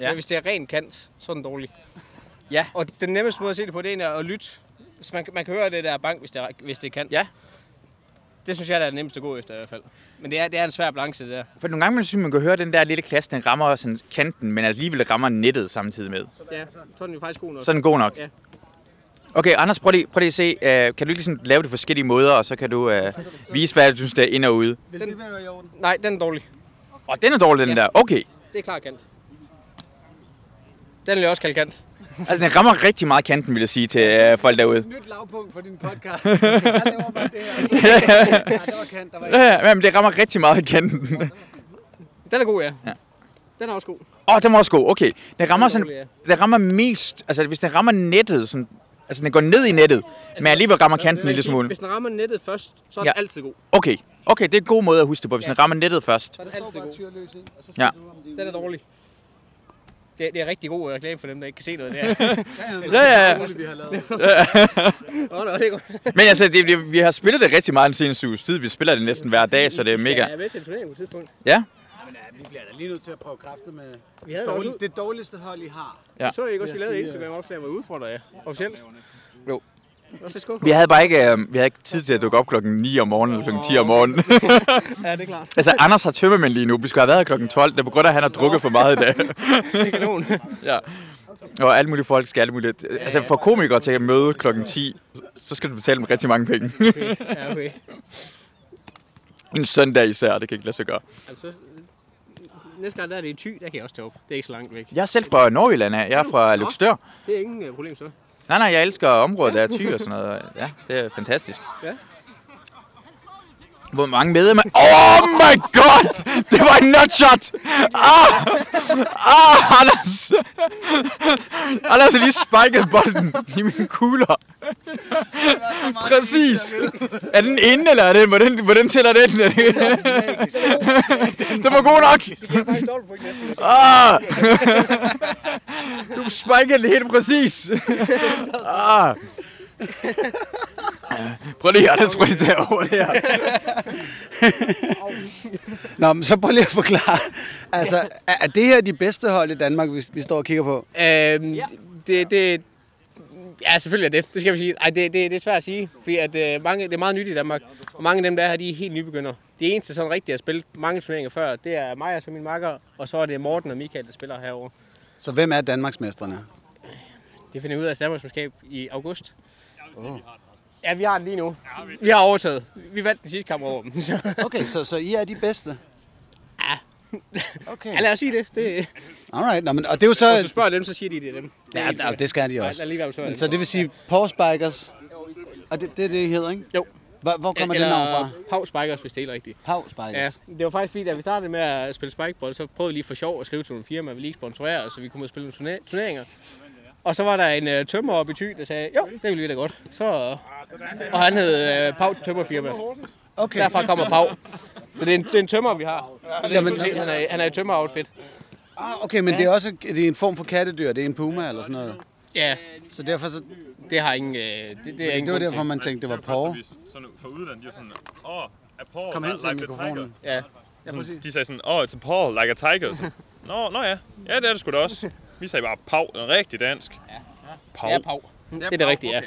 Ja. Men hvis det er ren kant, så er den dårlig. Ja. Og den nemmeste måde at se det på, det er at lytte. Hvis man, man kan høre det der bank, hvis det er, hvis det er kant. Ja. Det synes jeg, der er nemmest at gå efter i hvert fald. Men det er, det er en svær balance, det der. For nogle gange man synes man kan høre den der lille klasse, den rammer sådan kanten, men alligevel rammer nettet samtidig med. Ja, så er den jo faktisk god nok. Så er den god nok. Ja. Okay, Anders, prøv lige, prøv lige at se. Uh, kan du ikke ligesom lave det forskellige måder, og så kan du uh, vise, hvad du synes, der er ind og ude. Vil det være i orden? Nej, den er dårlig. Og den er dårlig, den Ja. der. Okay. Det er klar kant. Den vil jeg også kalde kant. Altså, den rammer rigtig meget kanten, vil jeg sige til uh, folk derude. Nyt lavpunkt for din podcast. ja, det var bare det her. Ja, det var kant, der var Ja, ja, men det rammer rigtig meget kanten. Den er god, ja. Ja. Den er også god. Åh, oh, den var også god. Okay. Den rammer, er sådan, den rammer mest... Altså, hvis den rammer nettet, sådan, altså den går ned i nettet, men alligevel rammer kanten en lille smule. Hvis den rammer nettet først, så er Ja. den altid god. Okay. Okay, det er en god måde at huske det på, hvis Ja. den rammer nettet først. Så er den altid god. Ja. Den er dårlig. Det, det er rigtig god reklame for dem, der ikke kan se noget der. Ja, ja, ja. vi har lavet. Det er godt. Men altså, det, det, vi har spillet det rigtig meget den seneste uges tid. Vi spiller det næsten hver dag, så det er mega... Jeg er med til en turnering på et tidspunkt. Ja, Men ja, vi bliver da lige nødt til at prøve kræfter med Vi havde det dårlig, det dårligste hold, I har. Ja. Så I ikke også, vi lavede Instagram opslag, hvor vi udfordrer jer officielt? Jo. Vi havde bare ikke, øh, vi havde ikke tid til at dukke op klokken 9 om morgenen eller klokken 10 om morgenen. Ja, det er klart. altså, Anders har tømmermænd lige nu. Vi skulle have været klokken 12. Det er på grund af, at han har drukket for meget i dag. Det er kanon. ja. Og alle mulige folk skal alle mulige... Altså, for komikere til at møde klokken 10, så skal du betale dem rigtig mange penge. Ja, okay. en søndag især, det kan ikke lade sig gøre. Altså, næste gang der er det i Thy, der kan jeg også tage op. Det er ikke så langt væk. Jeg er selv fra Nordjylland af. Jeg er fra Lykstør. Det er ingen uh, problem så. Nej, nej, jeg elsker området, der er Thy og sådan noget. Ja, det er fantastisk. Ja. Hvor mange medlemmer... Oh my god! Det var en nutshot! Ah! Ah, Anders! Anders har lige spiket bolden i mine kugler. Præcis. Er den inde, eller er det, hvordan, hvordan tæller den? den var god nok. Det. Ah! Du spikede det helt præcis. Ah! Prøv lige, Anders, prøv lige derovre der. Nå, men så prøv lige at forklare. Altså, er, det her de bedste hold i Danmark, vi, vi står og kigger på? Øhm, det, det, ja, selvfølgelig er det. Det skal vi sige. Ej, det, det, det er svært at sige, fordi at, øh, mange, det er meget nyt i Danmark. Og mange af dem, der er her, de er helt nybegynder. Det eneste sådan rigtigt at spille mange turneringer før, det er mig og så min makker, og så er det Morten og Michael, der spiller herovre. Så hvem er Danmarksmestrene? Det finder vi ud af Danmarksmesterskab i august. Ja, vi har den lige nu. Vi har overtaget. Vi vandt den sidste kamp over dem. Så. Okay, så, så I er de bedste? Okay, Ja, lad os sige det. det alright. Nå, men, og det er jo hvis du så... spørger dem, så siger de, det er dem. Det er Ja, ja, det skal de Nej, også. lad lige Men så det vil sige Paw Spikers, og det, det er det, I hedder, ikke? Jo. Hvor, hvor kommer det Eller navn fra? Pau Spikers, hvis det er helt rigtigt. Ja, Spikers. det var faktisk fordi, da vi startede med at spille spikeball, så prøvede vi lige for sjov at skrive til nogle firmaer, vi lige sponsorere, så vi kunne ud og spille nogle turne- turneringer. Og så var der en uh, tømmer oppe i Thy, der sagde, jo, det ville vi da godt. Så, og han hed uh, Pau Tømmerfirma. Okay. Derfra kommer Pau. Så det er en, det er en tømmer, vi har. Jamen- Jamen, se, han, er, han er i tømmer-outfit. Ah, okay, men det er også det er en form for kattedyr. Det er en puma eller sådan noget. Ja, Så derfor så, det har ingen... Uh, det, det, er ingen det var derfor, man tænkte, det var vi sådan for udlandet, de var sådan, åh, oh, a paw Kom hen like til a tiger. mikrofonen. Ja, Sådan, de sagde sådan, åh, oh, it's a paw like a tiger. Så, nå, nå ja, ja, det er det sgu da også. Vi sagde bare er rigtig dansk. Paw. det er Pau. Det er det rigtige, ja.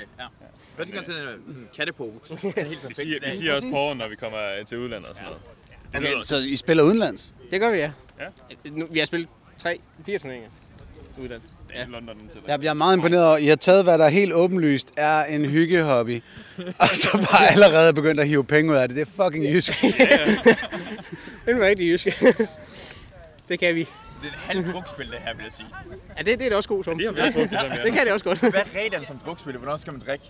Hvad er det sådan en kattepose? Vi siger, vi siger også paw, når vi kommer til udlandet og sådan noget. Okay, så I spiller udenlands? Det gør vi, ja. Ja. Nu, vi har spillet tre, fire turneringer. Det er London til Jeg bliver meget imponeret over, at I har taget, hvad der helt åbenlyst er en hyggehobby, og så bare allerede begyndt at hive penge ud af det. Det er fucking jysk. Det er rigtig jysk. det kan vi. Det er et halvt drukspil, det her, vil jeg sige. Ja, det, det er det også god som. Det har vi også brugt det som, ja. Det kan det også godt. Hvad er reglerne som drukspil? Hvornår skal man drikke?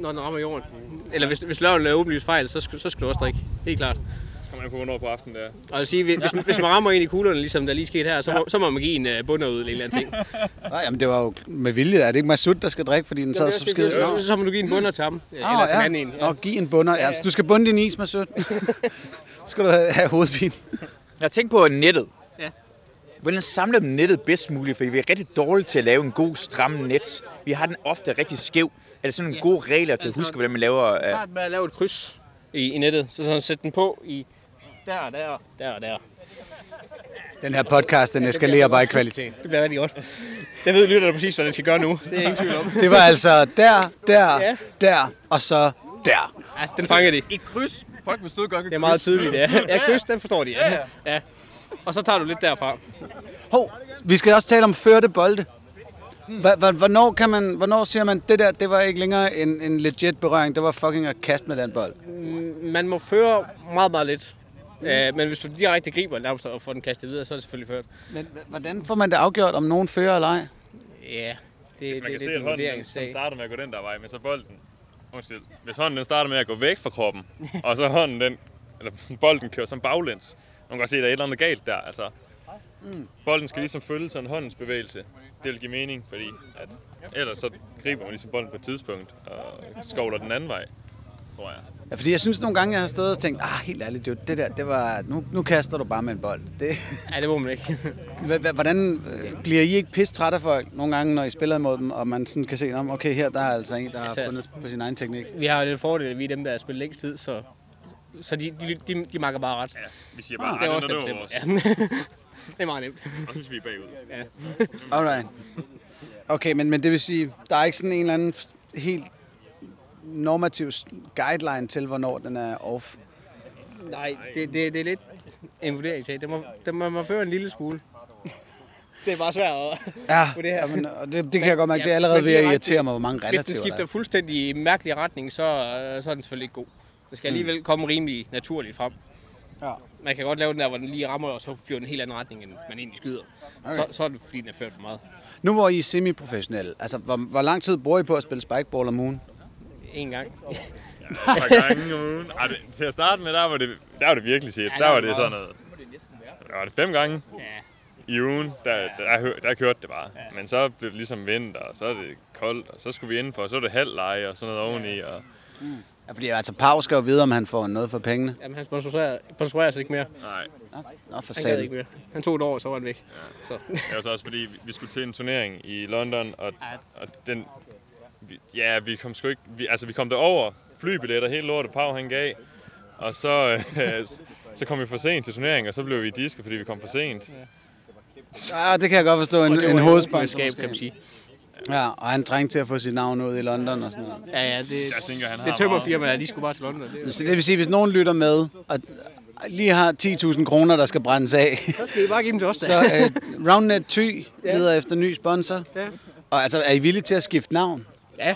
Når den rammer jorden. Eller hvis, hvis løven er åbenlyst fejl, så skal, så skal du også drikke. Helt klart. Så kommer man på, hvornår på aftenen der. Og jeg sige, hvis, hvis, hvis man rammer ind i kuglerne, ligesom der lige skete her, så må, så må man give en uh, bunder ud eller en eller anden ting. Nej, jamen det var jo med vilje. Er det ikke Masud, der skal drikke, fordi den sad så skide? så, så, så må du give en bunder til ham. Åh, eller til en ja. anden en. Nå, giv en bunder. Ja, så du skal bunde din is, Masud. skal du have, have hovedpine. Jeg tænker på nettet. Ja. Hvordan samler vi nettet bedst muligt? For vi er rigtig dårlige til at lave en god, stram net. Vi har den ofte rigtig skæv. Er det sådan nogle gode regler til at huske, hvordan man laver... Uh, Start med at lave et kryds i, i nettet. Så sådan sæt den på i der og der, der og der. Den her podcast, den eskalerer bare i kvalitet. Det bliver rigtig godt. Det ved lytterne præcis, hvad den skal gøre nu. Det er ingen tvivl om. Det var altså der, der, Ja. der, og så der. Ja, den fanger de. Et kryds. Folk forstod godt Det er meget tydeligt, ja. Ja, kryds, den forstår de, ja. ja. Og så tager du lidt derfra. Hov, vi skal også tale om førte bolde. Hvornår, kan man, hvornår siger man, det der, det var ikke længere en, en legit berøring, det var fucking at kaste med den bold? Man må føre meget, meget lidt. Uh, men hvis du direkte griber nærmest og får den kastet videre, så er det selvfølgelig ført. Men hvordan får man det afgjort, om nogen fører eller ej? Ja, det, Hvis man det, kan det, se, er at en hånden den, starter med at gå den der vej, men så bolden... Undskyld. Hvis hånden den starter med at gå væk fra kroppen, og så hånden den, eller bolden kører som baglæns, man kan godt se, at der er et eller andet galt der. Altså, bolden skal ligesom følge sådan en håndens bevægelse. Det vil give mening, fordi at ellers så griber man ligesom bolden på et tidspunkt og skovler den anden vej, tror jeg. Ja, fordi jeg synes nogle gange, jeg har stået og tænkt, ah, helt ærligt, det, det der, det var, nu, nu kaster du bare med en bold. Det, Ja, det må man ikke. Hvordan øh, bliver I ikke pisse træt af folk nogle gange, når I spiller imod dem, og man sådan kan se, om okay, her der er altså en, der har Altså- fundet på sin egen teknik? Vi har jo den fordel, at vi er dem, der har spillet længst tid, så, så de, de, de, de makker bare ret. Ja, Vi siger bare, det er ah, også det, det der bestemmer. Ja. det er meget nemt. Og hvis vi er bagud. Ja. Alright. Okay, men, men det vil sige, der er ikke sådan en eller anden helt normativ guideline til, hvornår den er off. Nej, det, det, det er lidt en vurderingssag. Det må, det må man føre en lille smule. Det er bare svært at... Ja, På det her. Jamen, og det, det kan jeg godt mærke. Ja, Det er allerede ved det at irritere mig, hvor mange Hvis den relativer der skifter er. fuldstændig i mærkelig retning, så, øh, så er den selvfølgelig ikke god. Det skal alligevel komme rimelig naturligt frem. Ja. Man kan godt lave den der, hvor den lige rammer, og så flyver den en helt anden retning, end man egentlig skyder. Okay. Så, så er det, fordi den er ført for meget. Nu hvor I er semi-professionelle, altså hvor, hvor lang tid bruger I på at spille spikeball om ugen? En gang. Et par gange om ugen. Ej, det, til at starte med, der var det, der var det virkelig set. Ja, Der der var var det sådan noget. Der var det fem gange Ja. i ugen, der, der, der, der kørte det bare. Men så blev det ligesom vinter, og så er det koldt, og så skulle vi indenfor, og så er det halvleje og sådan noget oveni. Og, Ja, fordi altså Pau skal jo vide, om han får noget for pengene. Jamen, han sponsorerer, sponsorerer sig ikke mere. nej, Nå, for Han gad ikke mere. Han tog et år, så var han væk. Så. det var så også fordi, vi- skulle til en turnering i London, og, og den... Vi, ja, vi kom sgu ikke... Vi, altså, vi kom derover, flybilletter, helt lortet, Pau han gav. Og så, øh, så kom vi for sent til turneringen, og så blev vi disket, fordi vi kom for sent. Ja, det kan jeg godt forstå. En, Og en hovedsponsor. kan man sige. Ja, og han trængte til at få sit navn ud i London og sådan noget. Ja, ja, det, Jeg tænker, han har det tømmer firmaet, de skulle bare til London. Det, Så det vil sige, hvis nogen lytter med, og lige har 10.000 kroner, der skal brændes af, så skal I bare give dem til os, så uh, Roundnet Thy leder efter ny sponsor. Ja. Og altså, er I villige til at skifte navn? Ja.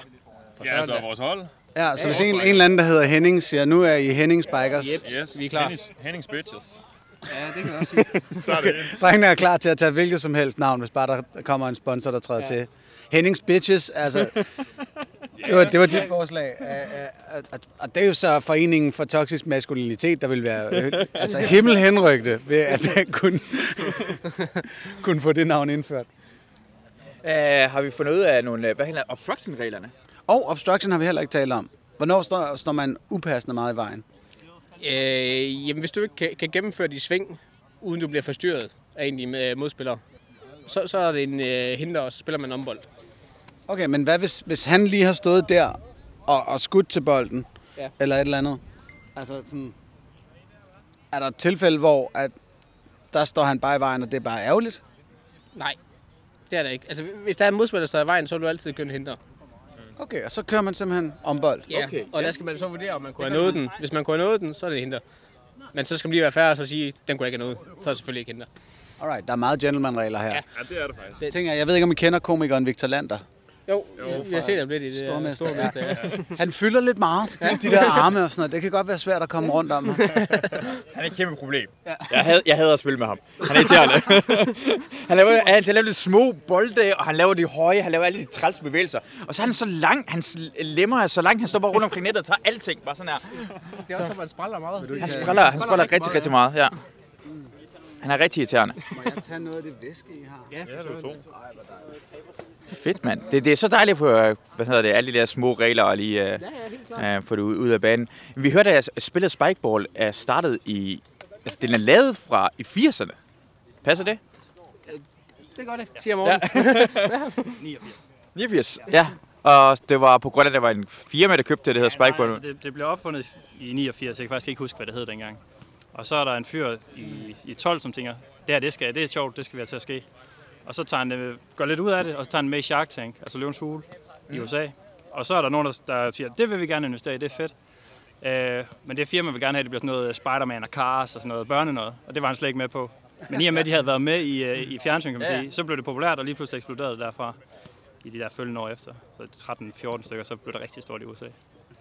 Ja, altså vores hold. Ja, så hvis en, en eller anden, der hedder Henning, siger, nu er I Hennings Bikers. Yep. Yes, Vi er klar. Hennings, Hennings Bitches. Ja, det kan jeg også sige. Tager det ind. Drengene er klar til at tage hvilket som helst navn, hvis bare der kommer en sponsor, der træder ja. til. Hennings Bitches, altså... Det var, det var dit forslag. Og- det er jo så foreningen for toksisk maskulinitet, der vil være altså himmelhenrygte ved at kunne, kunne få det navn indført. Uh, har vi fundet ud af nogle, hvad hedder obstruction-reglerne? Og obstruction har vi heller ikke talt om. Hvornår står, står man upassende meget i vejen? Øh, jamen, hvis du ikke kan, kan gennemføre dit sving, uden du bliver forstyrret af en øh, modspillere, så, så er det en øh, hinder, og så spiller man ombold. Okay, men hvad hvis, hvis han lige har stået der og, og skudt til bolden, Ja. eller et eller andet? Altså sådan, er der et tilfælde, hvor at der står han bare i vejen, og det er bare ærgerligt? Nej, det er det ikke. Altså, hvis der er en modspiller, der står i vejen, så vil du altid kunne hindre. Okay, og så kører man simpelthen om bold. Ja, Okay, og der skal man så vurdere, om man kunne have nået den. Hvis man kunne have nået den, så er det hinder. Men så skal man lige være færdig og så sige, den kunne jeg ikke have nået. Så er det selvfølgelig ikke hinder. Alright, der er meget gentleman-regler her. Ja. Ja, det er det faktisk. Jeg tænker, jeg ved ikke, om I kender komikeren Victor Lander. Jo, jo vi har set ham lidt i det Stormester, stormester. Ja. Han fylder lidt meget, de der arme og sådan noget. Det kan godt være svært at komme rundt om. ham. Han er et kæmpe problem. Ja. Jeg, havde, jeg hader at spille med ham. Han er irriterende. han, laver, han laver de små bolde, og han laver de høje, han laver alle de træls bevægelser. Og så er han så lang, hans lemmer er så lang, han står bare rundt omkring nettet og tager alting. Bare sådan her. Det er også, at man spræller meget. Han spræller, han spræller rigtig, rigtig meget. Ja. Han er rigtig irriterende. Må jeg tage noget af det væske, I har? Ja, Ja, det er to. Fedt, mand. Det, det er så dejligt at få, øh, hvad hedder det, alle de der små regler og lige uh, ja, helt klart. uh, få det ud, ud af banen. Vi hørte, at spillet Spikeball er startet i... Altså, den er lavet fra i 80'erne. Passer det? Det gør det, siger morgen. Ja. 89. Ja. Og det var på grund af, at der var en firma, der købte det, der hedder Nej, Spikeball. altså, det, det blev opfundet i 89, jeg kan faktisk ikke huske, hvad det hed dengang. Og så er der en fyr i, i 12, som tænker, det her, det, skal, det er sjovt, det skal vi have til at ske. Og så tager han, øh, går lidt ud af det, og så tager han med i Shark Tank, altså Løvens Hule i USA. Og så er der nogen, der, der siger, det vil vi gerne investere i, det er fedt. Øh, men det firma vil gerne have, at det bliver sådan noget Spider-Man og Cars og sådan noget børne noget. Og det var han slet ikke med på. Men i og med, at de havde været med i, øh, i fjernsyn, kan man Ja. sige, så blev det populært, og lige pludselig eksploderede det derfra i de der følgende år efter. Så 13-14 stykker, så blev det rigtig stort i USA.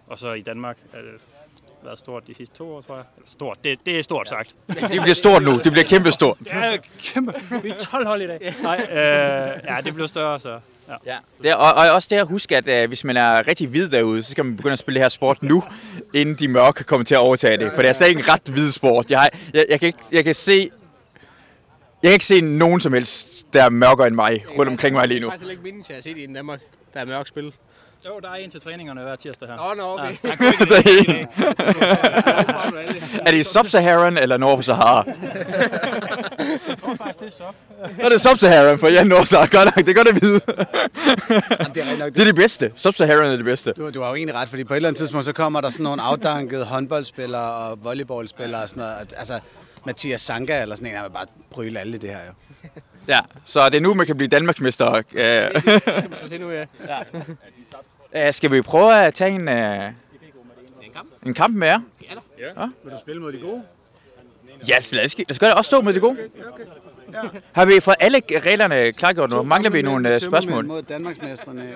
Og så i Danmark været stort de sidste to år, tror jeg. Eller stort, det, det er stort sagt. Det bliver stort nu. Det bliver kæmpe stort. Ja, kæmpe. Vi er 12 hold i dag. Nej, øh, ja, det blev større, så. Ja. Det er, og, og også det at huske, at øh, hvis man er rigtig hvid derude, så skal man begynde at spille det her sport nu, inden de mørke kommer til at overtage det. For det er stadig en ret hvid sport. Jeg, har, jeg, jeg, kan ikke, jeg kan se... Jeg kan ikke se nogen som helst, der er mørkere end mig, rundt omkring mig lige nu. Jeg har faktisk ikke meningen til at se det i Danmark, der er mørkt spil. Jo, der er en til træningerne hver tirsdag her. Nå, nå, okay. Ja, Det er en. Er det Sub-Saharan eller Nord for Sahara? Jeg tror faktisk, det er så. Nå, det er Sub-Saharan, for ja, Nord Sahara. Godt nok, det er godt at vide. Jamen, det er nok. Det er det bedste. Sub-Saharan er det bedste. Du, du har jo egentlig ret, fordi på et eller andet tidspunkt, så kommer der sådan nogle afdankede håndboldspillere og volleyballspillere og sådan noget. Og, Altså, Mathias Sanka eller sådan en, han vil bare prøve alle det her jo. Ja, så det er nu, man kan blive Danmarksmester. Øh, Kan man se nu, ja. øh, skal vi prøve at tage en, øh, En kamp? en kamp med jer? Vil du spille mod de gode? Ja, så lad os, lad os gøre det. Også stå med det gode. Har vi fået alle reglerne klargjort nu? Mangler vi nogle øh, spørgsmål? Mod Danmarksmesterne,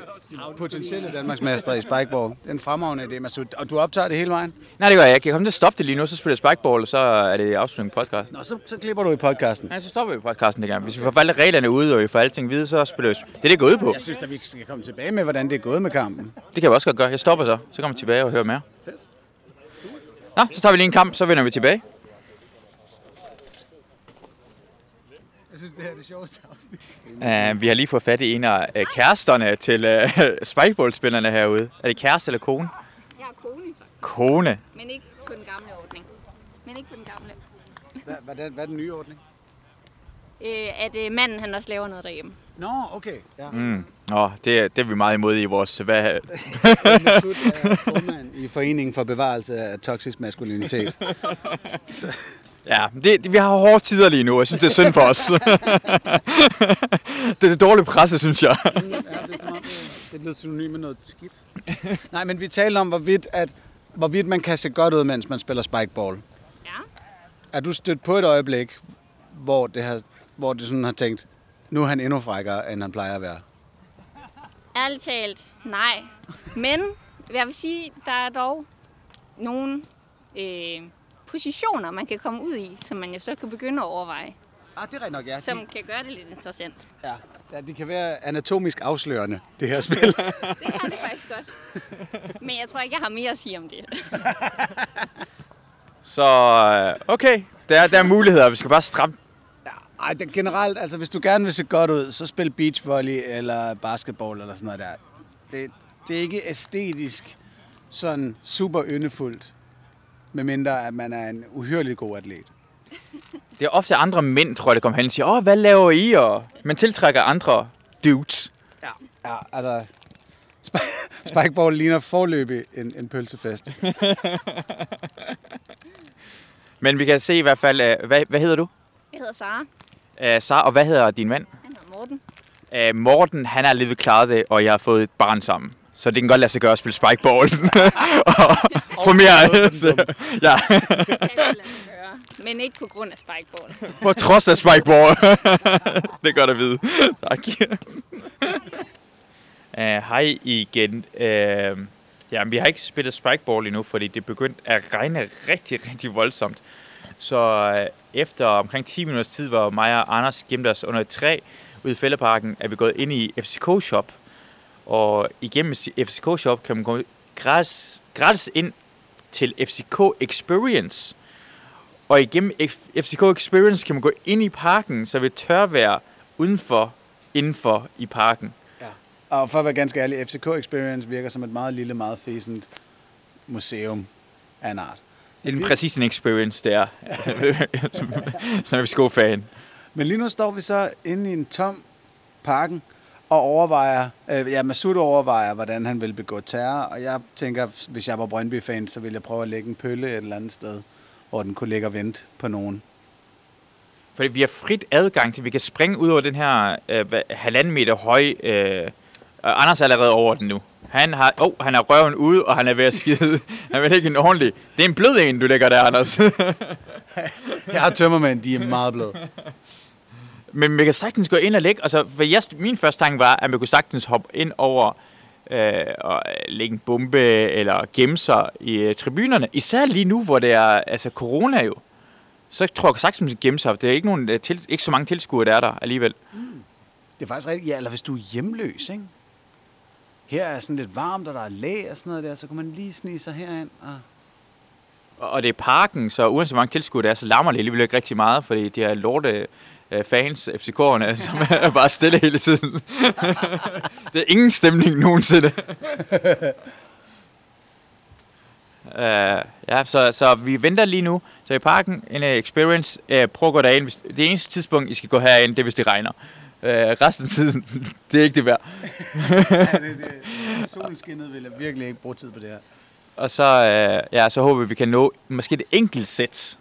potentielle Danmarksmestre i Spikeball. Det er en fremragende idé, Masud. Og du optager det hele vejen? Nej, det gør jeg ikke. Jeg kommer til at stoppe det lige nu, så spiller jeg spikeball, og så er det afslutning på podcast. Nå, så, så klipper du i podcasten. Ja, så stopper vi podcasten igen. Hvis vi får alle reglerne ude, og vi får alting videre, så spiller vi. Det er det, går ud på. Jeg synes, at vi skal komme tilbage med, hvordan det er gået med kampen. Det kan vi også godt gøre. Jeg stopper så. Så kommer vi tilbage og hører mere. Nå, så tager vi lige en kamp, så vender vi tilbage. Synes, det her er det sjoveste afsnit. Uh, vi har lige fået fat i en af uh, kæresterne til uh, spikeball-spillerne herude. Er det kæreste eller kone? Jeg er kone, faktisk. Kone. Men ikke på den gamle ordning. Men ikke på den gamle. Hvad, hvad, er, hvad er den nye ordning? Øh, at øh, manden han også laver noget derhjemme. Nå, okay. Ja. Mm. Nå, det, det er vi meget imod i vores... Hvad, Masud er formand i Foreningen for Bevarelse af Toksisk Maskulinitet. ja, det, det, vi har hårde tider lige nu, og jeg synes, det er synd for os. det er det dårlige presse, synes jeg. Ja, det er som om, det er blevet synonym med noget skidt. Nej, men vi taler om, hvorvidt, at, hvorvidt man kan se godt ud, mens man spiller spikeball. Ja. Er du stødt på et øjeblik, hvor det, har, hvor det sådan har tænkt, nu er han endnu frækkere, end han plejer at være? Ærligt talt, nej. Men jeg vil sige, der er dog nogle øh, positioner, man kan komme ud i, som man jo så kan begynde at overveje, Ah, det er nok, ja. som kan gøre det lidt interessant. ja. ja, de kan være anatomisk afslørende, det her spil. Det kan det faktisk godt. Men jeg tror ikke, jeg har mere at sige om det. Så øh, okay, der er, der er muligheder. Vi skal bare stramme. Ej, det, generelt, altså hvis du gerne vil se godt ud, så spil beachvolley eller basketball eller sådan noget der. Det, det er ikke æstetisk sådan super yndefuldt, medmindre at man er en uhyrelig god atlet. Det er ofte andre mænd, tror jeg, der kommer hen og siger, åh, hvad laver I? Og man tiltrækker andre dudes. Ja, ja altså... Sp- Spikeball ligner forløbig en, en pølsefest. Men vi kan se i hvert fald, øh, hvad, hvad hedder du? Jeg hedder Sara. Uh, Sara, og hvad hedder din mand? Han hedder Morten. Uh, Morten, han har lige klaret det, og jeg har fået et barn sammen. Så det kan godt lade sig gøre at spille spikeball. og få mere. ja. Men ikke på grund af spikeball. på trods af spikeball. det er godt at vide. Tak. Uh, hej igen. Uh, ja, vi har ikke spillet spikeball endnu, fordi det begyndte at regne rigtig, rigtig voldsomt. Så uh, efter omkring 10 minutters tid, hvor mig og Anders gemte os under et træ ude i fældeparken, er vi gået ind i FCK Shop. Og igennem FCK Shop kan man gå gratis, gratis ind til FCK Experience. Og igennem FCK Experience kan man gå ind i parken, så vi tør være udenfor, indenfor i parken. Og for at være ganske ærlig, FCK Experience virker som et meget lille, meget fæsent museum af en art. Det er præcis en experience, det er. Som FCK-fan. Men lige nu står vi så inde i en tom parken og overvejer, øh, ja, Masud overvejer, hvordan han vil begå terror, og jeg tænker, hvis jeg var Brøndby-fan, så ville jeg prøve at lægge en pølle et eller andet sted, hvor den kunne ligge og vente på nogen. Fordi vi har frit adgang til, vi kan springe ud over den her øh, halvanden meter høje... Øh, og Anders er allerede over den nu. Han har, oh, han har røven ude, og han er ved at skide. Han vil ikke en ordentlig. Det er en blød en, du lægger der, Anders. Jeg har tømmermænd, de er meget bløde. Men vi kan sagtens gå ind og lægge. Altså, for jeg, min første tanke var, at man kunne sagtens hoppe ind over øh, og lægge en bombe eller gemme sig i øh, tribunerne. Især lige nu, hvor det er altså, corona jo. Så tror jeg sagtens, man kan gemme sig. Det er ikke, nogen, øh, til, ikke så mange tilskuere, der er der alligevel. Det Det er faktisk rigtigt. Ja, eller hvis du er hjemløs, ikke? Her er sådan lidt varmt, og der er læ og sådan noget der, så kan man lige snige sig herind. Og... Og og det er parken, så uanset hvor mange tilskuere der er, så larmer det alligevel ikke rigtig meget, fordi de her lorte øh, fans, FCK'erne, som er bare stille hele tiden. det er ingen stemning nogensinde. uh, ja, så, så vi venter lige nu. Så i parken, en uh, experience, uh, prøv at gå derind. Hvis- Det eneste tidspunkt, I skal gå herind, det er, hvis det regner. Uh, resten af tiden, det er ikke det værd. ja, det, det, solen skinnede vil jeg virkelig ikke bruge tid på det her. Og så, øh, ja, så håber vi, vi kan nå måske et enkelt sæt.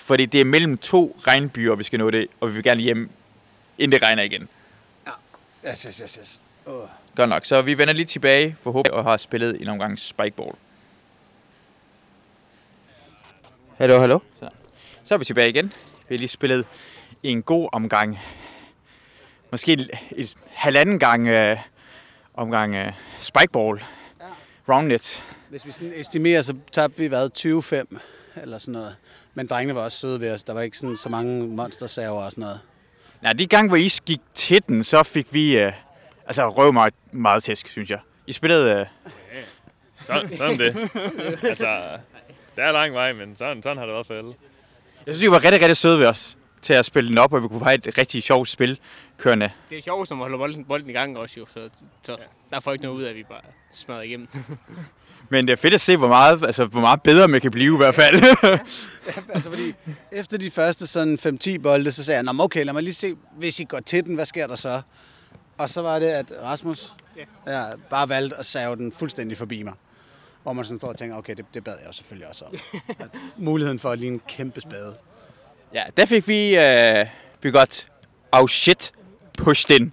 Fordi det er mellem to regnbyer, vi skal nå det, og vi vil gerne hjem, inden det regner igen. Yes, yes, yes, yes. Oh. Godt nok. Så vi vender lige tilbage, forhåbentlig, og har spillet en omgang spikeball. Hallo, hallo. Så. så er vi tilbage igen. Vi har lige spillet en god omgang. Måske et, et halvanden gang øh, omgang øh, spikeball. Roundnet. Hvis vi sådan estimerer, så tabte vi hvad, 20-5 eller sådan noget. Men drengene var også søde ved os. Der var ikke sådan, så mange monstersaver og sådan noget. Nej, de gange, hvor I gik til den, så fik vi øh, altså røv meget, meget tæsk, synes jeg. I spillede... Øh, Sådan, sådan det. altså, der er lang vej, men sådan, sådan har det været for alle. jeg synes, I var rigtig, rigtig søde ved os til at spille den op, og vi kunne have et rigtig sjovt spil kørende. Det er sjovt, når man holder bolden, bolden i gang også jo, så, så der får ikke noget ud af, at vi bare smadrer igennem. Men det er fedt at se, hvor meget, altså, hvor meget bedre man kan blive i hvert fald. altså fordi, efter de første sådan 5-10 bolde, så sagde jeg, Nå, okay, lad mig lige se, hvis I går til den, hvad sker der så? Og så var det, at Rasmus Ja. ja, bare valgte at save den fuldstændig forbi mig. Hvor man sådan står og tænker, okay, det, det bad jeg jo selvfølgelig også om. At muligheden for at lige en kæmpe spade. ja, der fik vi, øh, vi godt, oh shit, pushed in.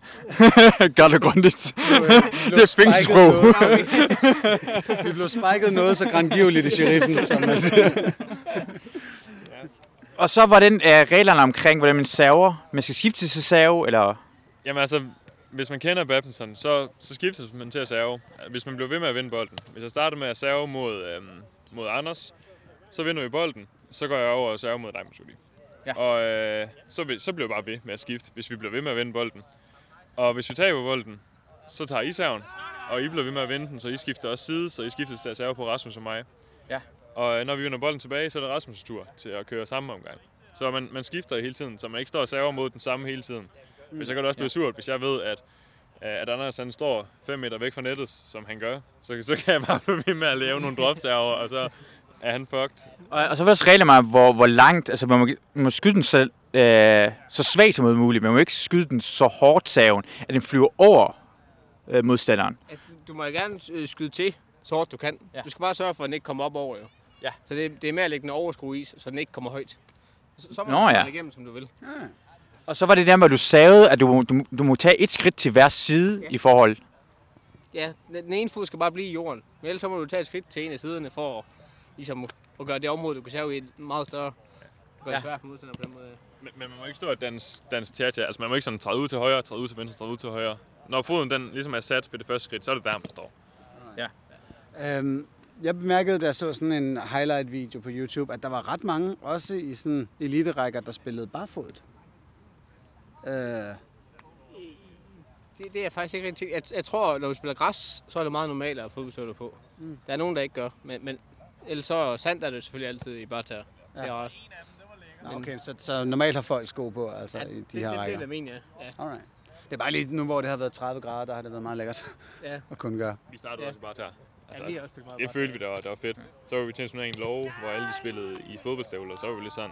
Godt og grundigt. det er fingsprog. Vi blev spiket noget så grandgiveligt i sheriffen, som man siger. Og så var den øh, reglerne omkring, hvordan man server. Man skal skifte til serve, eller... Jamen altså, hvis man kender badminton, så, så skifter man til at serve. Hvis man bliver ved med at vinde bolden. Hvis jeg starter med at serve mod, øhm, mod Anders, så vinder vi bolden. Så går jeg over og serve mod dig, Masudi. Ja. Og øh, så, vil, så bliver jeg bare ved med at skifte, hvis vi bliver ved med at vinde bolden. Og hvis vi taber bolden, så tager I serven, og I bliver ved med at vinde den, så I skifter også side, så I skifter til at serve på Rasmus og mig. Ja. Og øh, når vi vinder bolden tilbage, så er det Rasmus' tur til at køre samme omgang. Så man, man skifter hele tiden, så man ikke står og server mod den samme hele tiden. Hvis jeg kan det også blive surt, hvis jeg ved, at, øh, at Anders han står 5 meter væk fra nettet, som han gør, så, så kan jeg bare blive ved med at lave nogle dropserver, og så er han fucked. Og, og så var der også reglerne om, hvor, hvor langt, altså man må, man må skyde den så, øh, så svagt som muligt, men man må ikke skyde den så hårdt saven, at den flyver over øh, modstanderen. Altså, du må jo gerne øh, skyde til, så hårdt du kan. Ja. Ja. Du skal bare sørge for, at den ikke kommer op over, jo. Ja. Så det, det er med at lægge den overskrue i, så den ikke kommer højt. Så, så må Nå, du ja. ja. igennem, som du vil. Og så var det der med, at du savede, at du, du, du må tage et skridt til hver side ja. i forhold. Ja, den den ene fod skal bare blive i jorden. Men ellers så må du tage et skridt til en af siderne for at, ligesom, at gøre det område, du kan serve i, meget større. Gør Ja. det svært for modstanderen på den måde. Men, men man må ikke stå og danse, danse tja Altså man må ikke sådan træde ud til højre, træde ud til venstre, træde ud til højre. Når foden den ligesom er sat ved det første skridt, så er det der, man står. Øhm, jeg bemærkede, da jeg så sådan en highlight-video på YouTube, at der var ret mange, også i sådan eliterækker, der spillede barfodet. Øh, Det, det er faktisk ikke rigtig... Jeg, jeg tror, når du spiller græs, så er det meget normalt at have fodboldstøvler på. Mm. Der er nogen, der ikke gør, men, men ellers så sandt er det selvfølgelig altid i barter. Ja. Det er også. nå, okay, så, så normalt har folk sko på, altså Ja, i de det, her det, det, rækker. det er min, ja. ja. Alright. Det er bare lige nu, hvor det har været 30 grader, der har det været meget lækkert ja. at kunne gøre. Vi startede Ja. også bare der. Altså, ja vi har også meget det følte vi, der var, der var fedt. Så var vi til en turnering i Norge, hvor alle de spillede i fodboldstøvler, og så var vi lidt sådan...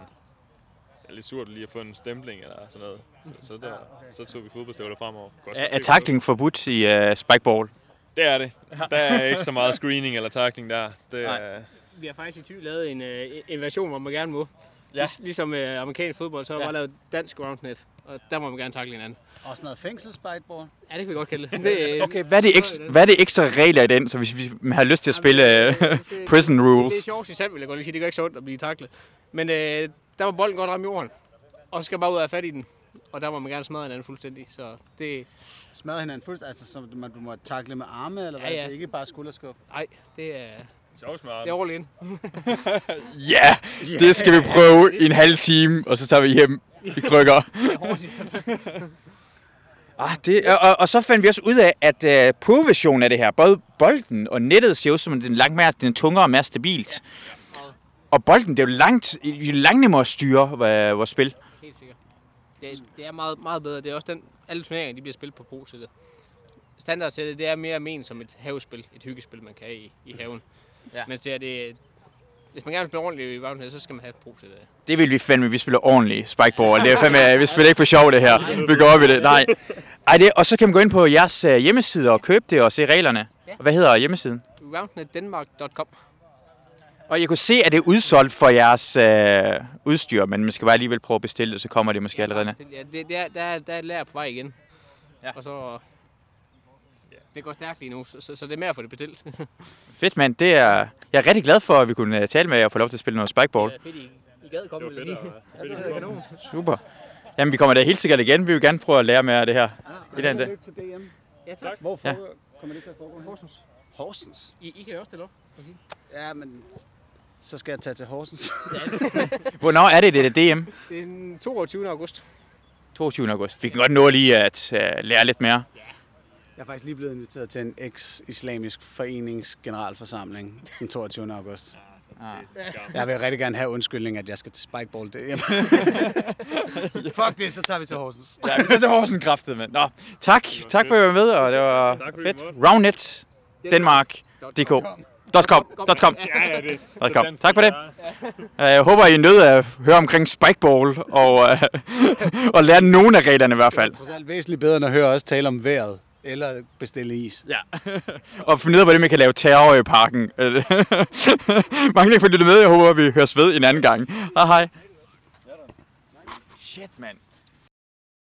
Det er lidt surt lige at få en stempling eller sådan noget. Så, så, der, så tog vi fodboldstøvler fremover. Er, godt er se, tackling forbudt i uh, spikeball? Det er det. Der er ikke så meget screening eller tackling der. Det er, Vi har faktisk i Thy lavet en, øh, en version, hvor man gerne må. Ja. Ja. Lig, ligesom øh, amerikansk fodbold, så har Ja. ja. bare lavet dansk groundnet, og der må man gerne takle hinanden. Og sådan noget fængselsspejtball. Ja, det kan vi godt kalde det. det øh, Okay, hvad er, det ekstra, hvad er det ekstra regler i den, så hvis vi har lyst til at spille prison Det rules? er sjovt i sand, vil jeg godt lige sige. Det gør ikke sjovt at blive taklet. Men øh, der var bolden godt ramme jorden, og så skal bare ud og have fat i den. Og der må man gerne smadre hinanden fuldstændig. Så det, Smadre hinanden fuldstændig, altså så du må, du må takle med arme, eller hvad? Ja, ja. Det er ikke bare skulderskub. ej, det er, sjovt smart. det er all in. Ja, yeah, det skal vi prøve i en halv time, og så tager vi hjem i krykker. Ah, det, og, og, så fandt vi også ud af, at uh, pro-versionen af det her, både bolden og nettet ser ud som, den er langt mere, den er tungere og mere stabilt. Og bolden, det er jo langt, jo langt nemmere at styre uh, vores spil. Helt sikkert. Det, er- det er meget, meget bedre. Det er også den, alle turneringer, de bliver spillet på pro-sættet. Standardsættet, det er mere ment som et havespil, et hyggespil, man kan i, i haven. Ja. Mens det er det, hvis man gerne vil spille ordentligt i Roundhead, så skal man have pro-sættet. Det vil vi fandme, vi spiller ordentligt spikeball. Det er fandme, vi spiller ikke for sjov det her. Vi går op i det. Nej. Ej, det, og så kan man gå ind på jeres uh, hjemmeside og købe det og se reglerne. Ja. Hvad hedder hjemmesiden? Roundnetdenmark.com Og jeg kunne se, at det er udsolgt for jeres øh, udstyr, men man skal bare alligevel prøve at bestille det, så kommer det måske allerede. Det, ja, det, det er, der, er, der er et lærer på vej igen. Ja. Og så... Det går stærkt lige nu, så, så, så det er mere at få det bestilt. Fedt, mand. Det er, jeg er rigtig glad for, at vi kunne øh, tale med jer og få lov til at spille noget spikeball. Ja, fedt, I, I gad komme, vil jeg sige. Ja, det er kanon. Super. Jamen, vi kommer da helt sikkert igen. Vi vil gerne prøve at lære mere af det her. Den dag. Lykke til DM. Ja, tak. Hvorfor Ja. kommer det til at foregå? Horsens. Horsens? I, I kan jo også stille op. Ja, men så skal jeg tage til Horsens. Hvornår er det, det er DM? Det er den 22. august. 22. august. Vi kan godt nå lige at uh, lære lidt mere. Jeg er faktisk lige blevet inviteret til en eks-islamisk forenings generalforsamling den 22. august. Jeg vil rigtig gerne have undskyldning, at jeg skal til Spikeball DM. Fuck det, så tager vi til Horsens. Ja, vi sætter Horsen kraftet, mand. Nå, tak. Tak for at være med, og det var fedt. Roundnet, Denmark, DK. Dot .com. Dot .com. Ja, ja, det Dot .com. Tak for det. Øh, Jeg håber, I nød at høre omkring spikeball og, øh, og lære nogle af reglerne i hvert fald. Det er alt væsentligt bedre, end at høre os tale om vejret eller bestille is. Ja. og finde ud af, hvordan man kan lave terror i parken. Mange tak for at lytte med. Jeg håber, vi høres ved en anden gang. Hej hej. Shit, mand.